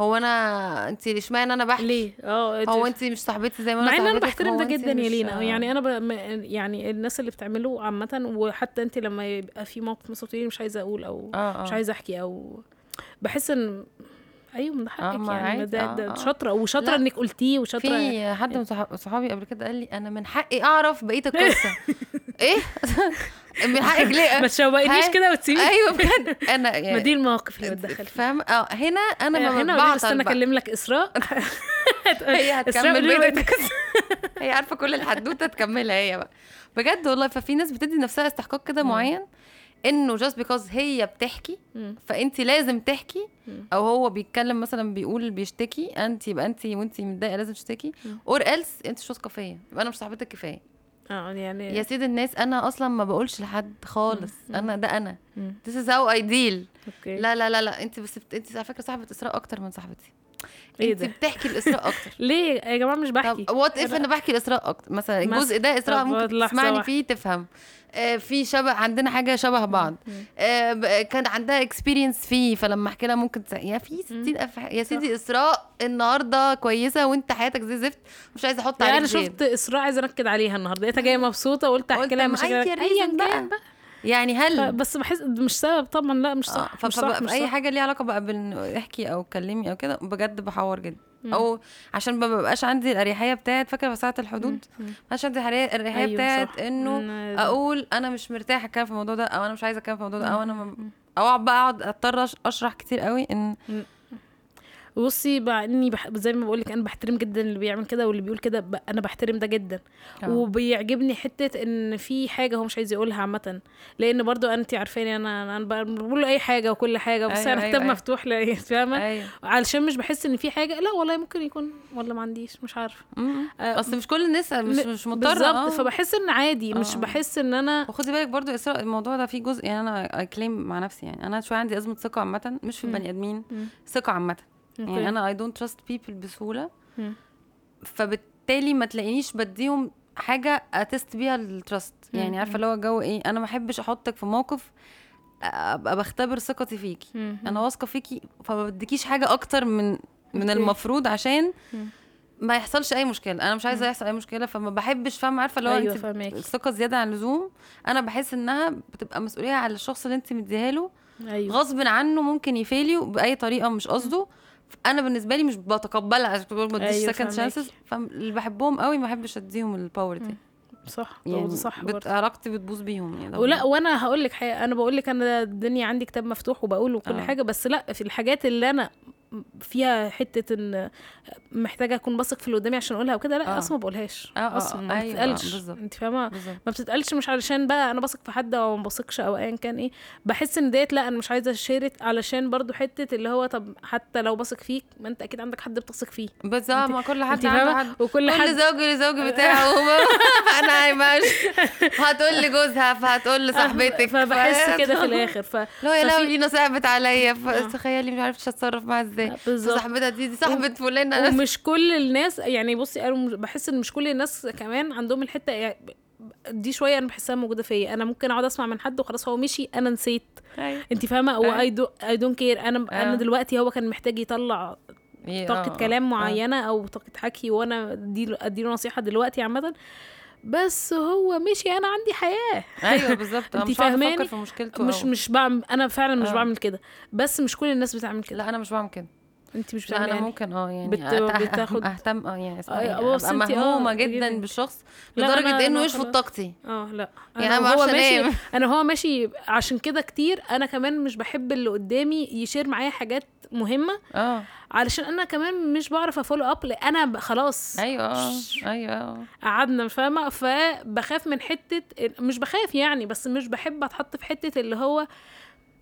هو أنا انت إشمعنى أنا بحكي؟ ليه؟ آه هو انت مش صاحبتي زي ما أنا مع إن أنا بحترم ده جدا يا مش- لينا. يعني أنا ب... يعني الناس اللي بتعمله عامة وحتى انت لما يبقى في موقف مثلا تقولي مش عايزة أقول أو آه مش آه عايزة أحكي أو بحس إن أيوه من حقك ما يعني ده, آه، ده آه. شاطرة وشاطرة. إنك قلتيه وشاطرة في حد من صحاب- صحابي قبل كده قال لي أنا من حقي أعرف بقية <laughs> القصة. إيه؟ <laughs> من حقك ليه؟ ما تشوقنيش كده وتسيبيني أيوه <laughs> بجد. أنا ما يعني دي المواقف اللي بتدخل فاهم؟ آه هنا أنا ما هنا بس أنا. أكلم لك إسراء. هي هتكمل القصة. هي عارفة كل الحدوتة تكملها هي بقى. بجد والله ففي ناس بتدي نفسها استحقاق كده معين؟ انه just because هي بتحكي. فانت لازم تحكي. أو هو بيتكلم مثلا بيقول بيشتكي انت يبقى انت وانت متضايقة لازم تشتكي. or else انت مش واثقة فيا يبقى أنا مش صاحبتك كفاية. آه يعني يا سيد الناس أنا أصلا ما بقولش لحد خالص. أنا ده أنا. is how I deal. أوكي. لا لا لا لا. انت بس. انت على فكرة صاحبة إسراء أكتر من صاحبتي. إيه انت بتحكي <laughs> الإسراء أكتر. ليه يا جماعة مش بحكي؟ طب what if أنا بحكي الإسراء أكتر؟ مثلا الجزء ده إسراء ممكن تسمعني. فيه تفهم. آه، في شبه عندنا حاجة شبه بعض. آه، كان عندها experience فيه فلما أحكي لها ممكن. يا في 60 ألف ح- يا سيدي إسراء النهارده كويسة وأنت حياتك زي زفت مش عايزه أحط يعني عليك أنا. شفت إسراء عايزه أنكد عليها النهارده. لقيتها جاية مبسوطة وقلت قلت احكي لها مشاكل ايا كان بقى. يعني هل بس بحس مش سبب طبعا لا مش آه، صح ف- مش صح مش أي صح حاجة ليها علاقة بقى بان احكي أو اتكلمي أو كده بجد بحور جدا. أو عشان ما ببقاش عندي الأريحية بتاعت فاكرة في ساعة الحدود. عشان عندي الأريحية أيوة بتاعت صح. إنه أقول أنا مش مرتاحة أتكلم في الموضوع ده أو أنا مش عايزة أتكلم في الموضوع ده أو أنا م... أو أقعد بقى أقعد اضطر أشرح كتير قوي إن بصي بقى اني بح... زي ما بقول لك أنا بحترم جدا اللي بيعمل كده واللي بيقول كده ب... أنا بحترم ده جدا آه. وبيعجبني حتة ان في حاجة هو مش عايز يقولها عامة لأن برضو انت عارفاني أنا أنا بقول له أي حاجة وكل حاجة بس أيوة، أنا أيوة، كتاب أيوة. مفتوح لا <laughs> فاهمة أيوه علشان مش بحس ان في حاجة لا والله ممكن يكون ولا ما عنديش مش عارفة. آه، أصل مش كل الناس مش مش مضطرة بالظبط آه. فبحس ان عادي مش آه. بحس ان أنا وخدي بالك برضو اسراء الموضوع ده فيه جزء يعني أنا claim مع نفسي يعني أنا شوية عندي أزمة ثقة عامة مش في. البني آدمين. ثقة عامة يعني أوكي. أنا I don't trust people بسهولة. فبالتالي ما تلاقينيش بديهم حاجة ا test بيها ال trust يعني. عارفة اللي هو جو إيه أنا ما أحبش أحطك في موقف أبقى بختبر ثقتي فيكي. أنا واثقة فيكي فما بديكيش حاجة أكتر من من. المفروض عشان. ما يحصلش أي مشكلة أنا مش عايزة يحصل أي مشكلة فما بحبش فاهمة عارفة اللي هو أيوه أنت الثقة زيادة عن اللزوم أنا بحس إنها بتبقى مسؤولية على الشخص اللي أنت مديها له أيوه غصب عنه ممكن ي fail بأي طريقة مش قصده أنا بالنسبة لي مش بتقبلها عشان ما اديش second. chances فاللي بحبهم قوي ما بحبش اديهم ال power دي. صح يعني صح بت... علاقتي بتبوظ بيهم يعني ولا وأنا هقول لك حاجة أنا بقول لك أنا الدنيا عندي كتاب مفتوح وبقول وكل آه. حاجة بس لا في الحاجات اللي أنا فيها حتة إن محتاجة أكون بثق في اللي قدامي عشان أقولها وكده لأ آه. أصلا ما بقولهاش. آه، آه، أصلا ما أيوة، بتتقالش. بالظبط. أنت فاهمة؟ بالظبط. ما بتتقالش مش علشان بقى أنا بثق في حد أو ما بثقش أو ايا كان إيه. بحس إن ديت لأ أنا مش عايزة أشارك علشان برضو حتة اللي هو طب حتى لو بثق فيك ما أنت أكيد عندك حد بتثق فيه. بس أنت- ما كل حد عنده حد. وكل كل حد زوج لزوج بتاعه. <laughs> <laughs> فانا مش. هتقول لجوزها فهتقول لصاحبتك <laughs> فبحس كده في الآخر. ف لا يا لينا صعبت عليا. فتخيلي مش عرفتش أتصرف معاها إزاي. بالظبط. صاحبتها دي دي صاحبة فلانة. ومش كل الناس يعني بصي أنا بحس إن مش كل الناس كمان عندهم الحتة يعني دي شوية أنا بحسها موجودة فيا. أنا ممكن أقعد أسمع من حد وخلاص هو مشي أنا نسيت. أيوة. أنت فاهمة؟ هو أيوة. I do I don't care أنا أنا آه. دلوقتي هو كان محتاج يطلع طاقة آه، كلام آه. معينة أو طاقة حكي وأنا اديله أديله نصيحة دلوقتي عامة. بس هو مشي أنا عندي حياة أيوه <laughs> بالظبط هقعد فاهماني؟ في مشكلته مش أو- مش بعمل أنا فعلا مش آه. بعمل كده بس مش كل الناس بتعمل كده لا أنا مش بعمل كده انت مش لا بتعملي أنا يعني ممكن آه يعني بت- بتاخد- أهتم آه يعني اسمها آه، بص أبقى انتي- آه، مهمومه جدا جدا. بالشخص لدرجة إنه يشفط. طاقتي آه لا يعني أنا أعرفش ماشي. أنا هو ماشي عشان كده كتير أنا كمان مش بحب اللي قدامي يشير معايا حاجات مهمة. آه. علشان أنا كمان مش بعرف أفولو أب أنا خلاص. أيوه آه، أيوه آه. قعدنا فاهمة؟ فبخاف من حتة مش بخاف يعني بس مش بحب أتحط في حتة اللي هو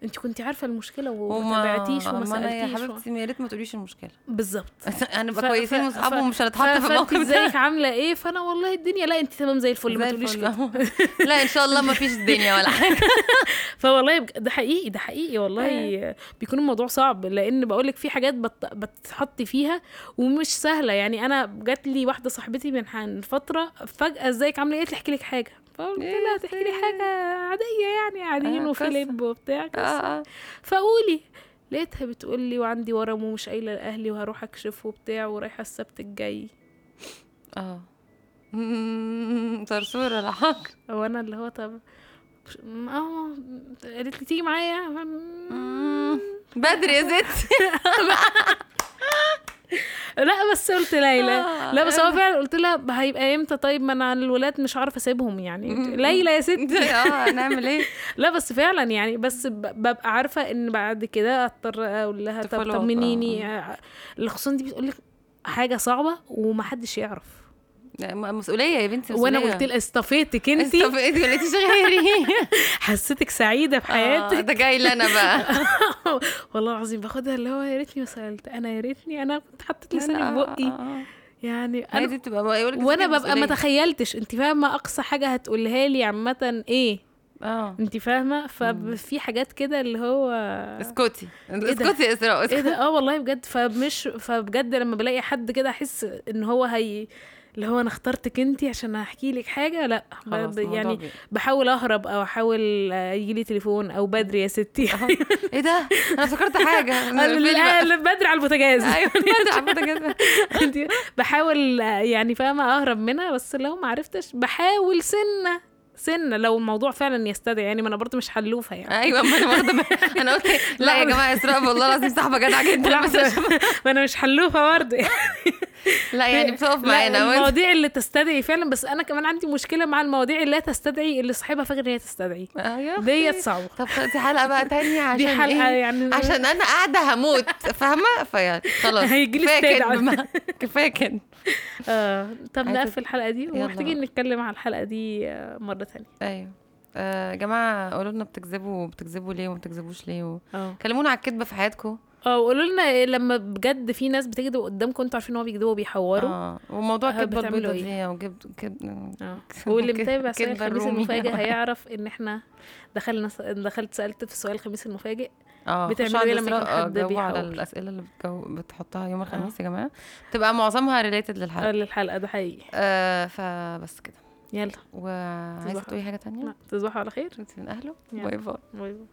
انت كنت عارفة المشكلة وما تابعتيش وما ما أنا يا سألتيش و... حبيبتي يا ريت ما تقوليش المشكلة. بالظبط. <laughs> هنبقى ف- كويسين ف- واصحاب ف- ومش هنتحط في الموقف ده. إزيك؟ عاملة إيه؟ فأنا والله الدنيا لا أنت تمام زي الفل ما تقوليش. كده. <laughs> لا إن شاء الله ما فيش الدنيا ولا حاجة. <laughs> فوالله بج- ده حقيقي ده حقيقي والله. بيكون الموضوع صعب لأن بقول لك في حاجات بت... بتحطي فيها ومش سهلة. يعني أنا جات لي واحدة صاحبتي من فترة فجأة إزيك؟ عاملة إيه؟ أحكي لك حاجة. فقلت لها تحكي لي حاجة عادية يعني قاعدين آه، وفي قصة. لب وبتاع. آه آه. فقولي لقيتها بتقول لي وعندي ورم ومش قايلة لأهلي وهروح اكشف وبتاع ورايحة السبت الجاي. آه. صرصور ولا حاجة أو أنا اللي هو طب آه قالت لي تيجي معايا. بدري يا ست <laughs> <laughs> لا بس قلت ليلى. آه. لا بس هو فعلا قلت لها هيبقى إمتى؟ طيب ما أنا الولاد مش عارفة أسيبهم يعني. ليلى يا ستي. <laughs> آه هنعمل إيه؟ <laughs> لا بس فعلا يعني بس ببقى عارفة إن بعد كده أضطر أقول لها طب طمنيني. آه، خصوصا دي بتقول لك حاجة صعبة ومحدش يعرف. مسؤولية يا بنتي وأنا مسؤولية. قلت لها اصطفيتك انت دي قلتيش غيري حسيتك سعيدة في آه، ده جاي لنا بقى. <laughs> والله العظيم باخدها اللي هو يا ريتني ما سألت أنا يا ريتني أنا كنت حطيت لساني في آه، بقي. آه، آه. يعني أنا دي بتبقى وأنا ببقى ما. تخيلتش انت فاهمة أقصى حاجة هتقولها لي عامة إيه؟ آه. انت فاهمة؟ ففي حاجات كده اللي هو اسكتي. ده؟ اسكتي يا إسراء إيه ده؟ آه والله بجد فمش فبجد لما بلاقي حد كده أحس إن هو هي اللي هو أنا اخترتك أنتي عشان أحكي لك حاجة لأ ب- يعني بي- بحاول أهرب أو أحاول يجي لي تليفون أو بدري يا ستي. آه. إيه ده؟ أنا افتكرت حاجة. <laughs> بدري على البوتاجاز. أيوه بدري على البوتاجاز. <laughs> بحاول يعني فاهمة أهرب منها بس لو ما عرفتش بحاول سنة سنة لو الموضوع فعلا يستدعي يعني ما أنا برضه مش حلوفة يعني. أيوه ما أنا بالي. أنا قلت لا يا <laughs> جماعة إسراء والله العظيم صاحبة جدعة جدا. ما أنا مش حلوفة برضه <laughs> لا يعني بتقف معانا. المواضيع اللي تستدعي فعلا بس أنا كمان عندي مشكلة مع المواضيع اللي لا تستدعي اللي صاحبها فاكر إن هي تستدعي. آه. ديت صعبه طب دي حلقة بقى تانية عشان دي حلقة إيه؟ يعني. عشان أنا قاعدة هموت. فاهمة؟ فيعني خلاص استدعاء. بما- <laughs> كفاية كده. آه طب نقفل الحلقة دي ومحتاجين. نتكلم على الحلقة دي آه، مرة تانية. أيوه. آه، يا جماعة قولوا لنا بتكذبوا بتكذبوا ليه وما بتكذبوش ليه و... كلمونا على الكذبة في حياتكم. آه وقولوا لنا إيه لما بجد في ناس بتكذب قدامكم أنتوا عارفين إن هو بيكذبوا وبيحوروا آه وموضوع آه، بتعملوا البيضاء إيه؟ دي وجبت كد... آه. <laughs> واللي متابع سؤال الخميس. المفاجئ <laughs> هيعرف إن إحنا دخلنا دخلت سألت في سؤال الخميس المفاجئ. آه بتعملوا عند لما يكون آه، حد جاوبوا على؟ الأسئلة اللي بتجو... بتحطها يوم الخميس يا جماعة. بتبقى معظمها related للحلقة. آه، للحلقة ده حقيقي. آه فبس كده. يلا. وعايزة. تقولي حاجة تانية؟ تصبحوا على خير. أنت من أهله. bye bye. bye bye.